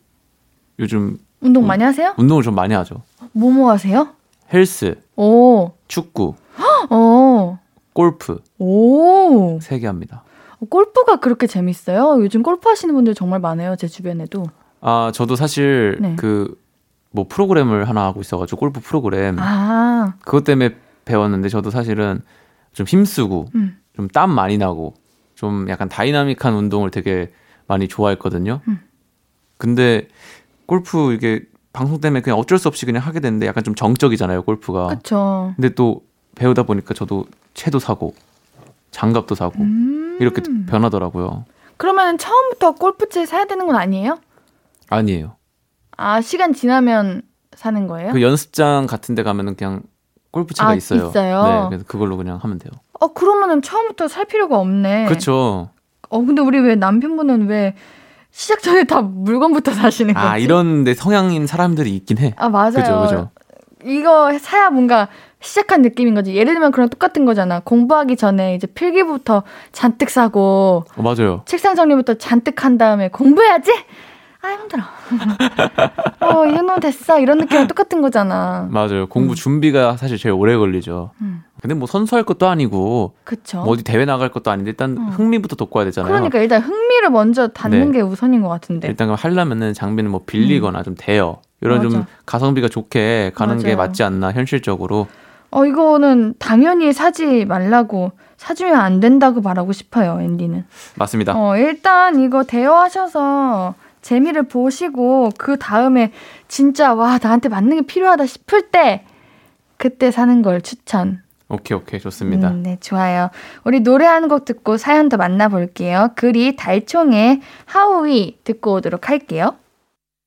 요즘
운동 많이 하세요?
운동을 좀 많이 하죠.
뭐뭐 하세요?
헬스,
오.
축구,
오.
골프
오.
세 개 합니다.
골프가 그렇게 재밌어요? 요즘 골프 하시는 분들 정말 많아요. 제 주변에도.
아, 저도 사실
네.
그 뭐 프로그램을 하나 하고 있어가지고 골프 프로그램
아.
그것 때문에 배웠는데 저도 사실은 좀 힘쓰고
음.
좀 땀 많이 나고 좀 약간 다이나믹한 운동을 되게 많이 좋아했거든요.
음.
근데 골프 이게 방송 때문에 그냥 어쩔 수 없이 그냥 하게 됐는데 약간 좀 정적이잖아요, 골프가.
그쵸.
근데 또 배우다 보니까 저도 채도 사고 장갑도 사고
음.
이렇게 변하더라고요.
그러면 처음부터 골프채 사야 되는 건 아니에요?
아니에요.
아, 시간 지나면 사는 거예요?
그 연습장 같은 데 가면은 그냥 골프채가
아,
있어요.
있어요?
네, 그래서 그걸로 그냥 하면 돼요.
어, 그러면은 처음부터 살 필요가 없네.
그렇죠.
어, 근데 우리 왜 남편분은 왜 시작 전에 다 물건부터 사시는 거지?
아, 이런 데 성향인 사람들이 있긴 해.
아, 맞아요.
그죠, 그죠.
이거 사야 뭔가 시작한 느낌인 거지. 예를 들면 그런 똑같은 거잖아. 공부하기 전에 이제 필기부터 잔뜩 사고
어, 맞아요.
책상 정리부터 잔뜩 한 다음에 공부해야지. 아아 힘들어. 어, 이 정도면 됐어. 이런 느낌이랑 똑같은 거잖아.
맞아요. 공부
음.
준비가 사실 제일 오래 걸리죠.
음.
근데 뭐 선수할 것도 아니고
그쵸.
뭐 어디 대회 나갈 것도 아닌데 일단
음.
흥미부터 돋궈야 되잖아요.
그러니까 일단 흥미를 먼저 닫는
네.
게 우선인 것 같은데.
일단 그럼 하려면은 장비는 뭐 빌리거나 좀 대여 이런 좀
음. 맞아.
가성비가 좋게 가는 게
맞아요.
맞지 않나 현실적으로.
어, 이거는 당연히 사지 말라고, 사주면 안 된다고 말하고 싶어요, 앤디는.
맞습니다.
어, 일단 이거 대여하셔서 재미를 보시고, 그 다음에 진짜, 와, 나한테 맞는 게 필요하다 싶을 때, 그때 사는 걸 추천.
오케이 오케이 좋습니다.
음, 네, 좋아요. 우리 노래 한 곡 듣고 사연 더 만나볼게요. 글이 달총의 하우이 듣고 오도록 할게요.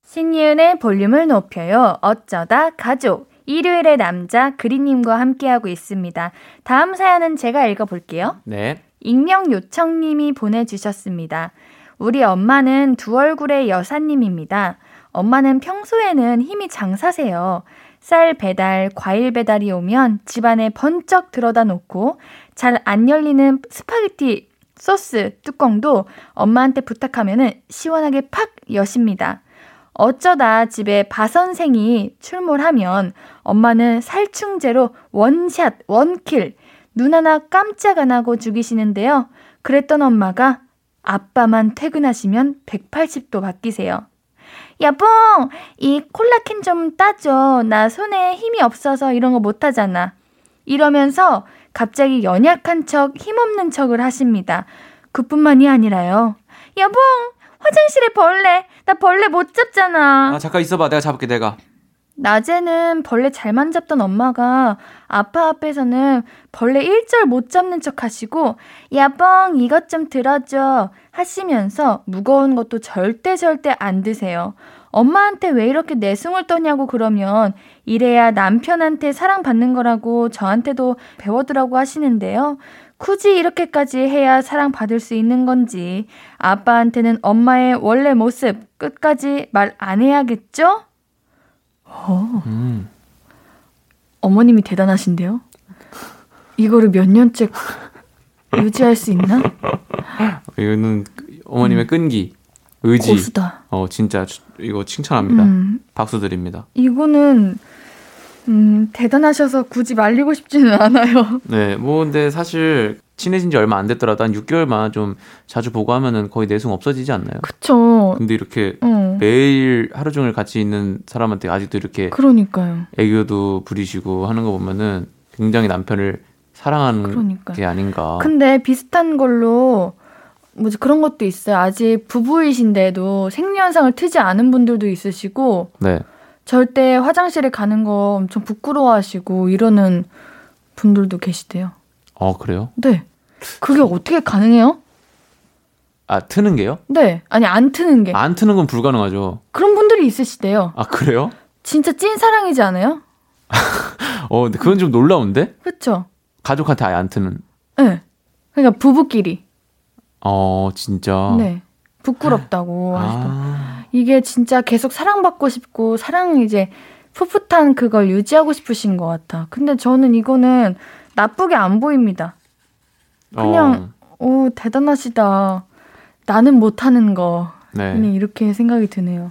신이은의 볼륨을 높여요. 어쩌다 가족. 일요일의 남자 그리님과 함께하고 있습니다. 다음 사연은 제가 읽어볼게요.
네.
익명 요청님이 보내주셨습니다. 우리 엄마는 두 얼굴의 여사님입니다. 엄마는 평소에는 힘이 장사세요. 쌀 배달, 과일 배달이 오면 집안에 번쩍 들어다 놓고 잘 안 열리는 스파게티 소스 뚜껑도 엄마한테 부탁하면은 시원하게 팍 여십니다. 어쩌다 집에 바 선생이 출몰하면 엄마는 살충제로 원샷, 원킬, 눈 하나 깜짝 안 하고 죽이시는데요. 그랬던 엄마가 아빠만 퇴근하시면 180도 바뀌세요. 여보, 이 콜라캔 좀 따줘. 나 손에 힘이 없어서 이런 거 못하잖아. 이러면서 갑자기 연약한 척, 힘없는 척을 하십니다. 그뿐만이 아니라요. 여보, 화장실에 벌레. 나 벌레 못 잡잖아.
아 잠깐 있어봐. 내가 잡을게 내가.
낮에는 벌레 잘만 잡던 엄마가 아빠 앞에서는 벌레 일절 못 잡는 척 하시고 야뻥 이것 좀 들어줘 하시면서 무거운 것도 절대 절대 안 드세요. 엄마한테 왜 이렇게 내숭을 떠냐고 그러면 이래야 남편한테 사랑받는 거라고 저한테도 배워두라고 하시는데요. 굳이 이렇게까지 해야 사랑받을 수 있는 건지 아빠한테는 엄마의 원래 모습 끝까지 말 안 해야겠죠? 어,
음.
어머님이 대단하신데요? 이거를 몇 년째 유지할 수 있나?
이거는 어머님의 끈기, 의지.
음. 고수다.
어 진짜 주- 이거 칭찬합니다.
음,
박수 드립니다.
이거는 음, 대단하셔서 굳이 말리고 싶지는 않아요.
네, 뭐 근데 사실 친해진 지 얼마 안 됐더라도 한 6개월만 좀 자주 보고 하면은 거의 내숭 없어지지 않나요?
그쵸.
근데 이렇게
어,
매일 하루 종일 같이 있는 사람한테 아직도 이렇게
그러니까요.
애교도 부리시고 하는 거 보면은 굉장히 남편을 사랑하는
그러니까요.
게 아닌가.
근데 비슷한 걸로 뭐지 그런 것도 있어요. 아직 부부이신데도 생리현상을 트지 않은 분들도 있으시고
네.
절대 화장실에 가는 거 엄청 부끄러워하시고 이러는 분들도 계시대요.
어 그래요?
네. 그게 어떻게 가능해요?
아 트는 게요?
네. 아니 안 트는 게.
안 트는 건 불가능하죠.
그런 분들이 있으시대요.
아 그래요?
진짜 찐 사랑이지 않아요?
어 근데 그건 좀 놀라운데
그렇죠?
가족한테 아예 안 트는.
네. 그러니까 부부끼리.
어 진짜.
네. 부끄럽다고.
아,
이게 진짜 계속 사랑받고 싶고 사랑 이제 풋풋한 그걸 유지하고 싶으신 것 같아. 근데 저는 이거는 나쁘게 안 보입니다. 그냥 오 대단하시다. 나는 못하는 거.
어, 네.
그냥 이렇게 생각이 드네요.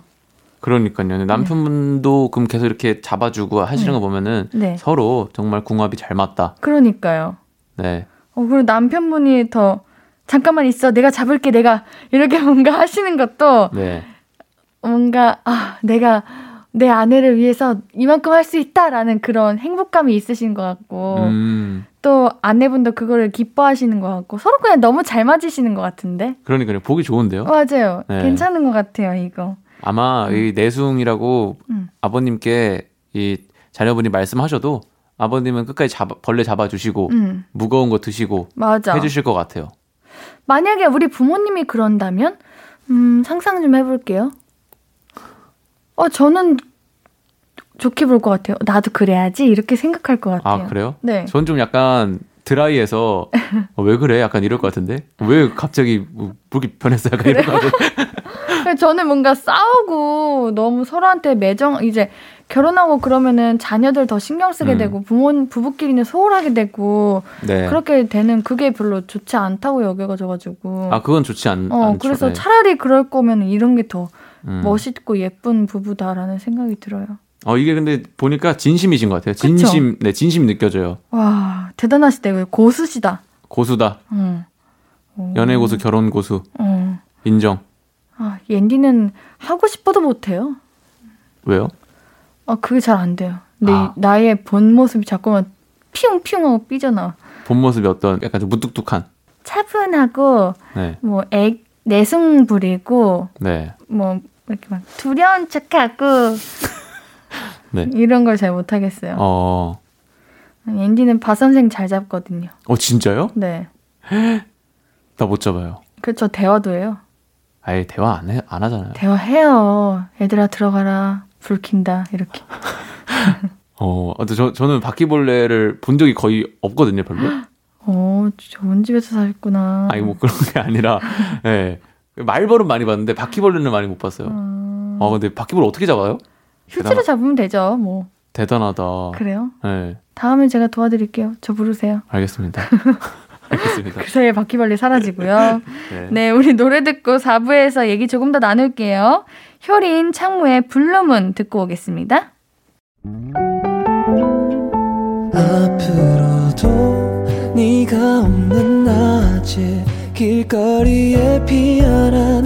그러니까요. 근데 남편분도 그럼 계속 이렇게 잡아주고 하시는 거 보면은
네.
서로 정말 궁합이 잘 맞다.
그러니까요.
네.
어 그리고 남편분이 더 잠깐만 있어 내가 잡을게 내가 이렇게 뭔가 하시는 것도
네.
뭔가 아 내가 내 아내를 위해서 이만큼 할 수 있다라는 그런 행복감이 있으신 것 같고
음.
또 아내분도 그거를 기뻐하시는 것 같고 서로 그냥 너무 잘 맞으시는 것 같은데
그러니까요. 보기 좋은데요.
맞아요
네.
괜찮은 것 같아요 이거
아마 이 내숭이라고
음.
아버님께 이 자녀분이 말씀하셔도 아버님은 끝까지 잡아, 벌레 잡아주시고
음
무거운 거 드시고
맞아
해주실 것 같아요.
만약에 우리 부모님이 그런다면 음 상상 좀 해볼게요 어 저는 좋게 볼 것 같아요 나도 그래야지 이렇게 생각할 것 같아요
아 그래요?
네
전 좀 약간 드라이해서 어, 왜 그래? 약간 이럴 것 같은데 왜 갑자기 뭐 그렇게 변했어? 약간 것 같아.
근데 저는 뭔가 싸우고 너무 서로한테 매정 이제 결혼하고 그러면은 자녀들 더 신경 쓰게
음.
되고 부모 부부끼리는 소홀하게 되고
네.
그렇게 되는 그게 별로 좋지 않다고 여겨가지고
아 그건 좋지 않,
어
않죠.
그래서
네.
차라리 그럴 거면 이런 게더
음.
멋있고 예쁜 부부다라는 생각이 들어요.
어 이게 근데 보니까 진심이신 것 같아요.
그쵸?
진심 네 진심 느껴져요.
와 대단하시다. 고수시다.
고수다.
응. 오.
연애 고수, 결혼 고수
어.
인정.
아 옌디는 하고 싶어도 못해요.
왜요?
아 그게 잘 안 돼요. 내
아.
나의 본 모습이 자꾸만 피웅피웅 하고 삐져나와.
본 모습이 어떤 약간 좀 무뚝뚝한.
차분하고
네,
뭐 애, 내숭 부리고
네,
뭐 이렇게 막 두려운 척하고
네.
이런 걸 잘 못하겠어요.
어,
앤디는 바 선생 잘 잡거든요.
어 진짜요?
네.
나 못 잡아요.
그렇죠. 대화도 해요.
아예 대화 안 해, 안 하잖아요.
대화해요. 얘들아 들어가라. 불 킨다. 이렇게.
어, 근데 저 저는 바퀴벌레를 본 적이 거의 없거든요, 별로.
어, 좋은 집에서 사셨구나.
아니 뭐 그런 게 아니라, 예. 말벌은 많이 봤는데 바퀴벌레는 많이 못 봤어요.
음,
어, 근데 바퀴벌레 어떻게 잡아요?
휴지로 잡으면 되죠. 뭐.
대단하다.
그래요?
네,
다음에 제가 도와드릴게요. 저 부르세요.
알겠습니다. 알겠습니다.
그 사이에 바퀴벌레 사라지고요.
네.
네, 우리 노래 듣고 4부에서 얘기 조금 더 나눌게요. 효린 창모의 블루문 듣고 오겠습니다.
앞으로도 네가 없는 낮에 길거리에 피어난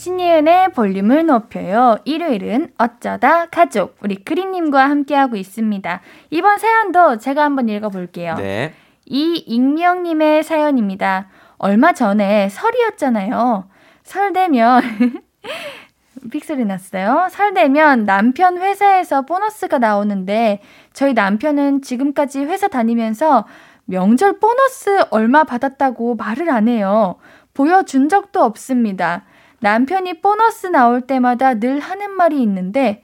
신예은의 볼륨을 높여요. 일요일은 어쩌다 가족 우리 크리님과 함께하고 있습니다. 이번 사연도 제가 한번 읽어볼게요.
네.
이 익명님의 사연입니다. 얼마 전에 설이었잖아요. 설 되면 픽소리 났어요. 설 되면 남편 회사에서 보너스가 나오는데 저희 남편은 지금까지 회사 다니면서 명절 보너스 얼마 받았다고 말을 안 해요. 보여준 적도 없습니다. 남편이 보너스 나올 때마다 늘 하는 말이 있는데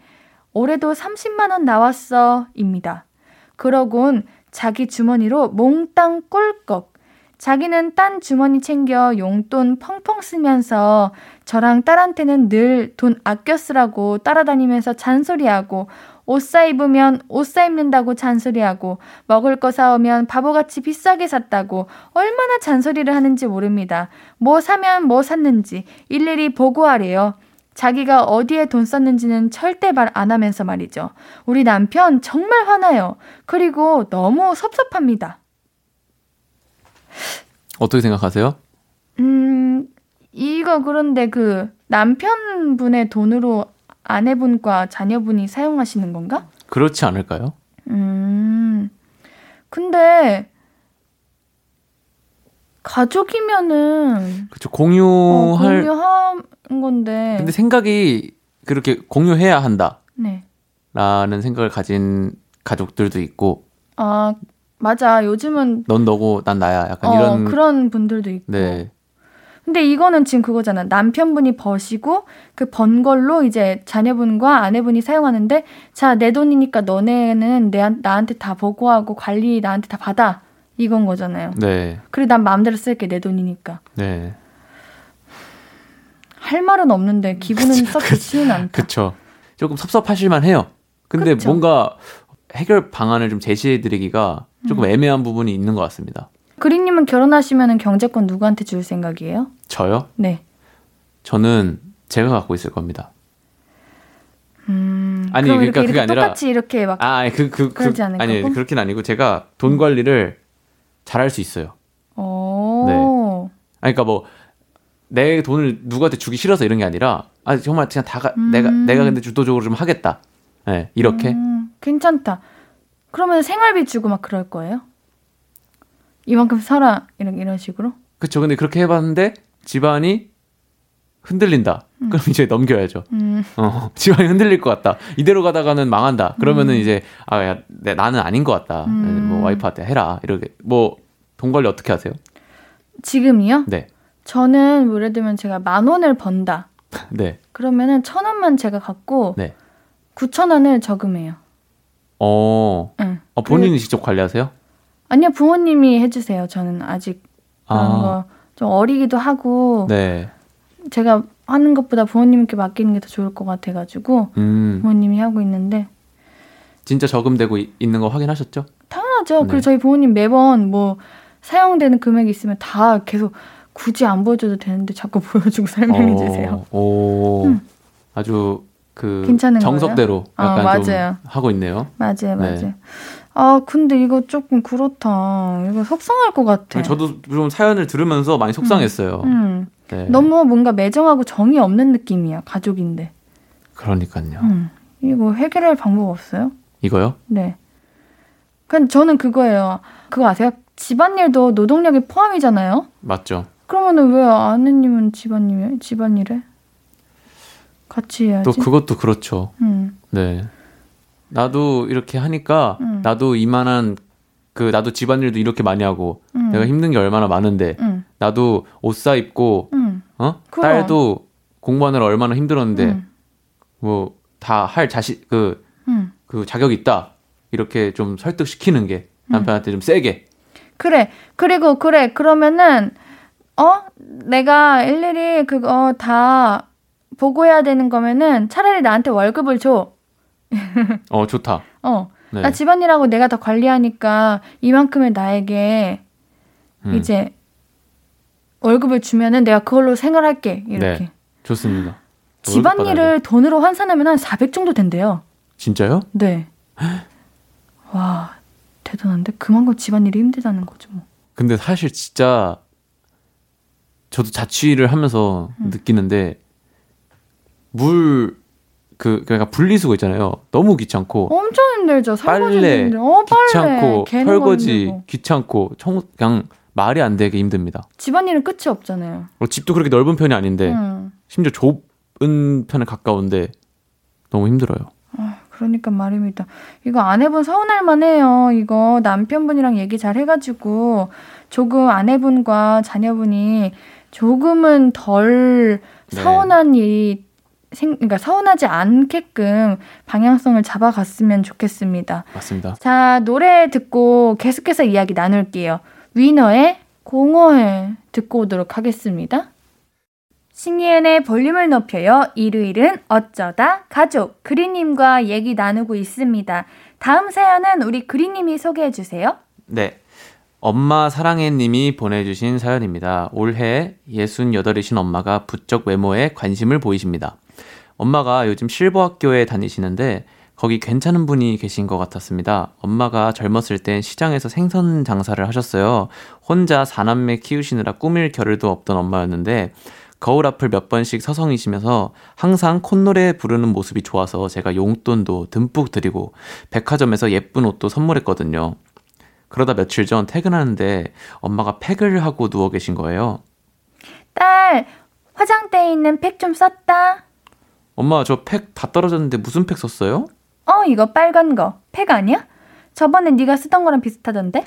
올해도 30만 원 나왔어 입니다. 그러곤 자기 주머니로 몽땅 꿀꺽. 자기는 딴 주머니 챙겨 용돈 펑펑 쓰면서 저랑 딸한테는 늘 돈 아껴 쓰라고 따라다니면서 잔소리하고 옷 사 입으면 옷 사 입는다고 잔소리하고 먹을 거 사오면 바보같이 비싸게 샀다고 얼마나 잔소리를 하는지 모릅니다. 뭐 사면 뭐 샀는지 일일이 보고하래요. 자기가 어디에 돈 썼는지는 절대 말 안 하면서 말이죠. 우리 남편 정말 화나요. 그리고 너무 섭섭합니다.
어떻게 생각하세요?
음, 이거 그런데 그 남편분의 돈으로 아내분과 자녀분이 사용하시는 건가?
그렇지 않을까요?
음, 근데 가족이면은
그렇죠.
어,
공유할
공유한 건데.
근데 생각이 그렇게 공유해야 한다라는
네.
생각을 가진 가족들도 있고
아, 맞아. 요즘은
넌 너고 난 나야 약간
어,
이런
그런 분들도 있고.
네
근데 이거는 지금 그거잖아. 남편분이 버시고 그 번 걸로 이제 자녀분과 아내분이 사용하는데 자, 내 돈이니까 너네는 내, 나한테 다 보고하고 관리 나한테 다 받아. 이건 거잖아요.
네,
그리고 난 마음대로 쓸게 내 돈이니까.
네.
할 말은 없는데 기분은 썩 좋지는 않다.
그쵸. 조금 섭섭하실만 해요. 근데
그쵸.
뭔가 해결 방안을 좀 제시해 드리기가 조금
음.
애매한 부분이 있는 것 같습니다.
그린님은 결혼하시면 경제권 누구한테 줄 생각이에요?
저요?
네.
저는 제가 갖고 있을 겁니다.
음,
아니, 그러니까
이렇게,
그게
이렇게
아니라-
똑같이 이렇게 막
아, 그, 그, 그,
않을까고?
아니, 그렇긴 아니고 제가 돈 관리를 잘할 수 있어요.
오.
아니, 그러니까 뭐, 내 돈을 누구한테 주기 싫어서 이런 게 아니라, 아, 정말 그냥 다, 가,
음.
내가, 내가 근데 주도적으로 좀 하겠다. 네, 이렇게.
음, 괜찮다. 그러면 생활비 주고 막 그럴 거예요? 이만큼 살아 이런 이런 식으로?
그쵸. 근데 그렇게 해봤는데, 집안이 흔들린다. 그럼 이제 넘겨야죠.
음,
어, 집안이 흔들릴 것 같다. 이대로 가다가는 망한다. 그러면은 이제, 아, 야, 내, 나는 아닌 것 같다.
음.
뭐, 와이프한테 해라. 이렇게. 뭐, 돈 관리 어떻게 하세요?
지금이요?
네.
저는 뭐 예를 들면 제가 만 원을 번다.
네.
그러면은 천 원만 제가 갖고
네.
9천 원을 저금해요.
어,
응.
어, 본인이 직접 관리하세요?
아니요, 부모님이 해주세요. 저는 아직 그런
아,
거좀 어리기도 하고
네.
제가 하는 것보다 부모님께 맡기는 게 더 좋을 것 같아가지고
음,
부모님이 하고 있는데
진짜 저금되고 이- 있는 거 확인하셨죠?
당연하죠.
네.
그리고 저희 부모님 매번 뭐 사용되는 금액이 있으면 다 계속 굳이 안 보여줘도 되는데 자꾸 보여주고 설명해 주세요.
어, 오,
음.
아주 그 정석대로?
아,
약간 좀. 하고 있네요.
맞아요,
네.
맞아요. 아 근데 이거 조금 그렇다. 이거 속상할 것 같아.
저도 좀 사연을 들으면서 많이 속상했어요.
음,
네.
너무 뭔가 매정하고 정이 없는 느낌이야 가족인데.
그러니까요.
음, 이거 해결할 방법 없어요?
이거요?
네. 그냥 저는 그거예요. 그거 아세요? 집안일도 노동력이 포함이잖아요.
맞죠.
그러면은 왜 아내님은 집안일 집안일에 같이 해야지?
또 그것도 그렇죠.
음,
네. 나도 이렇게 하니까
음.
나도 이만한 그 나도 집안일도 이렇게 많이 하고
음,
내가 힘든 게 얼마나 많은데
음,
나도 옷 사 입고
음,
어
그럼.
딸도 공부하느라 얼마나 힘들었는데
음,
뭐다 할 자신 그
음.
그 자격 있다 이렇게 좀 설득시키는 게
음.
남편한테 좀 세게
그래. 그리고 그래. 그러면은 어 내가 일일이 그거 다 보고 해야 되는 거면은 차라리 나한테 월급을 줘.
어 좋다
어.
네.
나 집안일하고 내가 다 관리하니까 이만큼의 나에게
음,
이제 월급을 주면은 내가 그걸로 생활할게. 이렇게.
네. 좋습니다
집안일을 돈으로 환산하면 한 400 정도 된대요.
진짜요?
네. 와, 대단한데? 그만큼 집안일이 힘들다는 거죠, 뭐.
근데 사실 진짜 저도 자취를 하면서
음.
느끼는데 물 그 그러니까 분리수거 있잖아요. 너무 귀찮고
엄청 힘들죠.
빨래
힘들어. 어, 빨래.
귀찮고 설거지. 귀찮고 청 그냥 말이 안 되게 힘듭니다.
집안일은 끝이 없잖아요.
그리고 집도 그렇게 넓은 편이 아닌데
음.
심지어 좁은 편에 가까운데 너무 힘들어요.
아, 그러니까 말입니다. 이거 아내분 서운할 만해요. 이거 남편분이랑 얘기 잘 해가지고 조금 아내분과 자녀분이 조금은 덜
네.
서운한 일이 생, 그러니까 서운하지 않게끔 방향성을 잡아갔으면 좋겠습니다.
맞습니다.
자, 노래 듣고 계속해서 이야기 나눌게요. 위너의 공허해 듣고 오도록 하겠습니다. 신예은의 볼륨을 높여요. 일요일은 어쩌다 가족 그리님과 얘기 나누고 있습니다. 다음 사연은 우리 그리님이 소개해 주세요.
네. 엄마 사랑해 님이 보내주신 사연입니다. 올해 68이신 엄마가 부쩍 외모에 관심을 보이십니다. 엄마가 요즘 실버 학교에 다니시는데 거기 괜찮은 분이 계신 것 같았습니다. 엄마가 젊었을 땐 시장에서 생선 장사를 하셨어요. 혼자 사남매 키우시느라 꾸밀 겨를도 없던 엄마였는데 거울 앞을 몇 번씩 서성이시면서 항상 콧노래 부르는 모습이 좋아서 제가 용돈도 듬뿍 드리고 백화점에서 예쁜 옷도 선물했거든요. 그러다 며칠 전 퇴근하는데 엄마가 팩을 하고 누워 계신 거예요.
딸, 화장대에 있는 팩 좀 썼다.
엄마 저 팩 다 떨어졌는데 무슨 팩 썼어요?
어, 이거 빨간 거. 팩 아니야? 저번에 네가 쓰던 거랑 비슷하던데?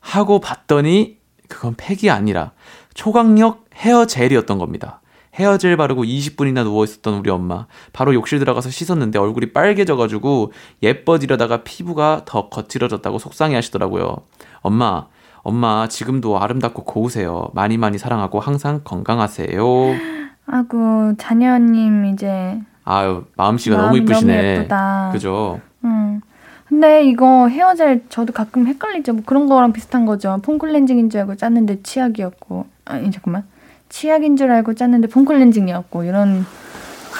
하고 봤더니 그건 팩이 아니라 초강력 헤어 젤이었던 겁니다. 헤어젤 바르고 20분이나 누워 있었던 우리 엄마. 바로 욕실 들어가서 씻었는데 얼굴이 빨개져가지고 예뻐지려다가 피부가 더 거칠어졌다고 속상해 하시더라고요. 엄마, 엄마 지금도 아름답고 고우세요. 많이 많이 사랑하고 항상 건강하세요.
아구, 자녀님 이제
아유 마음씨가 너무
마음이
이쁘시네.
예쁘다.
그죠?
음. 근데 이거 헤어젤 저도 가끔 헷갈리죠. 뭐 그런 거랑 비슷한 거죠. 폼클렌징인 줄 알고 짰는데 치약이었고. 아니 잠깐만. 치약인 줄 알고 짰는데 폼클렌징이었고 이런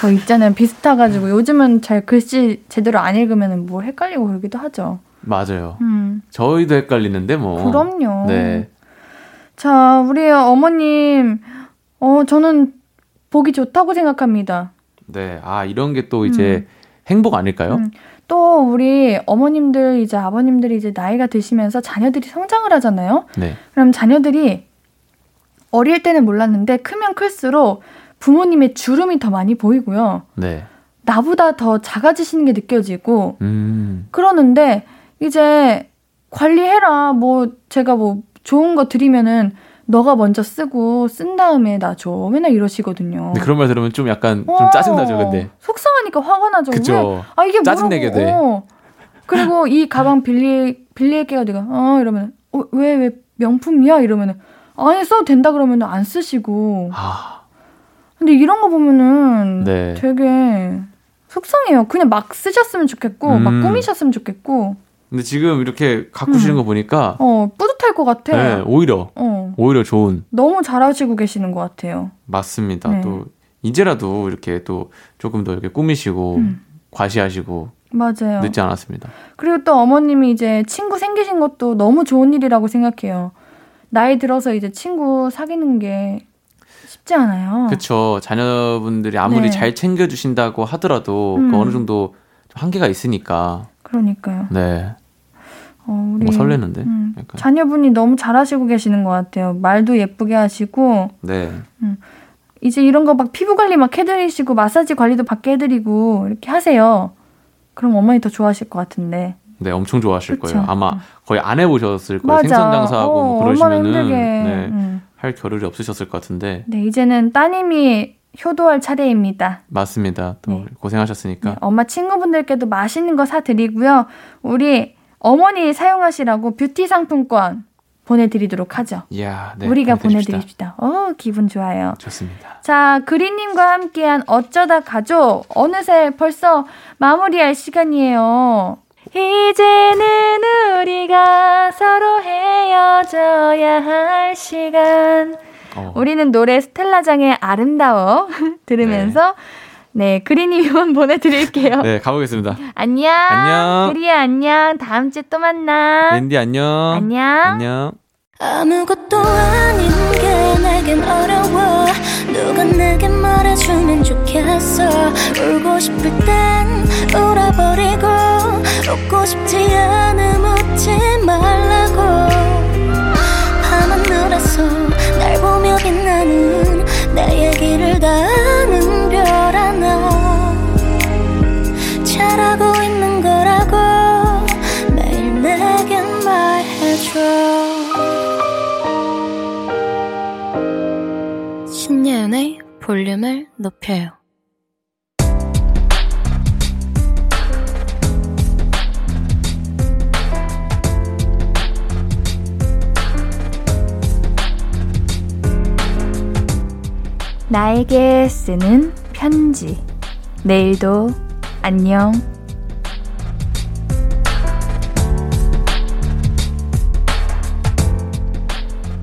거 있잖아요. 비슷해가지고 요즘은 잘 글씨 제대로 안 읽으면 뭐 헷갈리고 그러기도 하죠.
맞아요.
음.
저희도 헷갈리는데 뭐.
그럼요.
네.
자, 우리 어머님, 어, 저는 보기 좋다고 생각합니다.
네. 아 이런 게 또 이제 행복 아닐까요?
음. 또 우리 어머님들 이제 아버님들이 이제 나이가 드시면서 자녀들이 성장을 하잖아요.
네.
그럼 자녀들이 어릴 때는 몰랐는데 크면 클수록 부모님의 주름이 더 많이 보이고요.
네.
나보다 더 작아지시는 게 느껴지고
음.
그러는데 이제 관리해라 뭐 제가 뭐 좋은 거 드리면은 너가 먼저 쓰고 쓴 다음에 나 줘. 맨날 이러시거든요.
그런 말 들으면 좀 약간 좀
어,
짜증나죠, 근데.
속상하니까 화가 나죠. 왜?
그쵸.
아 이게
짜증내게. 돼.
어. 그리고 이 가방 빌리 빌릴게요. 내가 어 이러면 어 왜 왜 명품이야 이러면은 아니 써도 된다 그러면은 안 쓰시고.
아,
근데 이런 거 보면은
네.
되게 속상해요. 그냥 막 쓰셨으면 좋겠고 막
음.
꾸미셨으면 좋겠고
근데 지금 이렇게 가꾸시는
음.
거 보니까
어 뿌듯할 것 같아.
네, 오히려
어
오히려 좋은
너무 잘하시고 계시는 것 같아요.
맞습니다.
네.
또 이제라도 이렇게 또 조금 더 이렇게 꾸미시고
음.
과시하시고
맞아요.
늦지 않았습니다.
그리고 또 어머님이 이제 친구 생기신 것도 너무 좋은 일이라고 생각해요. 나이 들어서 이제 친구 사귀는 게 쉽지 않아요.
그렇죠. 자녀분들이 아무리
네.
잘 챙겨주신다고 하더라도
음.
그 어느 정도 좀 한계가 있으니까.
그러니까요.
네.
어, 우리
설레는데.
음. 자녀분이 너무 잘하시고 계시는 것 같아요. 말도 예쁘게 하시고
네.
이제 이런 거 막 피부 관리 막 해드리시고 마사지 관리도 받게 해드리고 이렇게 하세요. 그럼 어머니 더 좋아하실 것 같은데.
네, 엄청 좋아하실
그쵸?
거예요. 아마 거의 안 해보셨을 거예요.
맞아.
생선 장사하고
어,
뭐 그러시면은
힘들게.
네,
음.
할 겨를이 없으셨을 것 같은데
네, 이제는 따님이 효도할 차례입니다.
맞습니다. 또
네.
고생하셨으니까
네, 엄마 친구분들께도 맛있는 거 사드리고요. 우리 어머니 사용하시라고 뷰티 상품권 보내드리도록 하죠.
이야, 네,
우리가
보내드립시다.
보내드립시다. 어, 기분 좋아요.
좋습니다.
자, 그린님과 함께한 어쩌다 가족. 어느새 벌써 마무리할 시간이에요. 이제는 우리가 서로 헤어져야 할 시간.
어,
우리는 노래 스텔라장의 아름다워 들으면서 네, 그린님 한 보내드릴게요.
네, 가보겠습니다.
안녕.
안녕.
그리야 안녕. 다음 주에 또 만나.
랜디 안녕.
안녕.
안녕.
아무것도 아닌 게 내겐 어려워 누가 내게 말해주면 좋겠어 울고 싶을 땐 울어버리고 웃고 싶지 않음 웃지 말라고 밤하늘에서 날 보며 빛나는 내 얘기를 다 아는 하고 있는 거라고 매일 내게 말해줘 신예은의 볼륨을 높여요.
나에게 쓰는 편지. 내일도 안녕.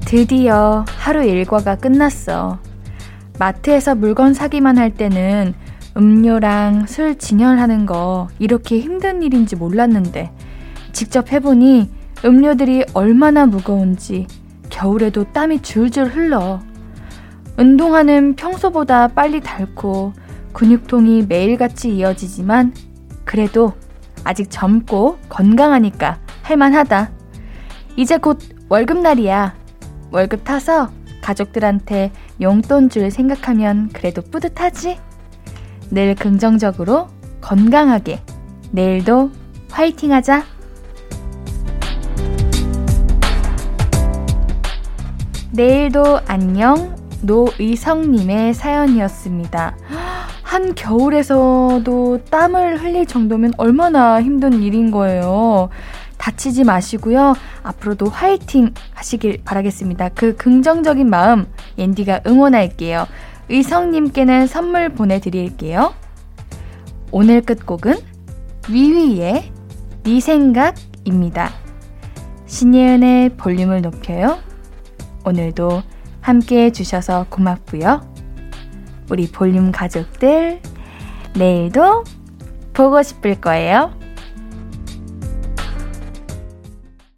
드디어 하루 일과가 끝났어. 마트에서 물건 사기만 할 때는 음료랑 술 진열하는 거 이렇게 힘든 일인지 몰랐는데 직접 해보니 음료들이 얼마나 무거운지 겨울에도 땀이 줄줄 흘러. 운동화는 평소보다 빨리 닳고 근육통이 매일같이 이어지지만 그래도 아직 젊고 건강하니까 할만하다. 이제 곧 월급날이야. 월급 타서 가족들한테 용돈 줄 생각하면 그래도 뿌듯하지? 늘 긍정적으로 건강하게 내일도 화이팅 하자. 내일도 안녕 노의성님의 사연이었습니다. 한 겨울에서도 땀을 흘릴 정도면 얼마나 힘든 일인 거예요. 다치지 마시고요. 앞으로도 화이팅 하시길 바라겠습니다. 그 긍정적인 마음 옌디가 응원할게요. 의성님께는 선물 보내드릴게요. 오늘 끝곡은 위위의 네 생각입니다. 신예은의 볼륨을 높여요. 오늘도 함께 해주셔서 고맙고요. 우리 볼륨 가족들, 내일도 보고 싶을 거예요.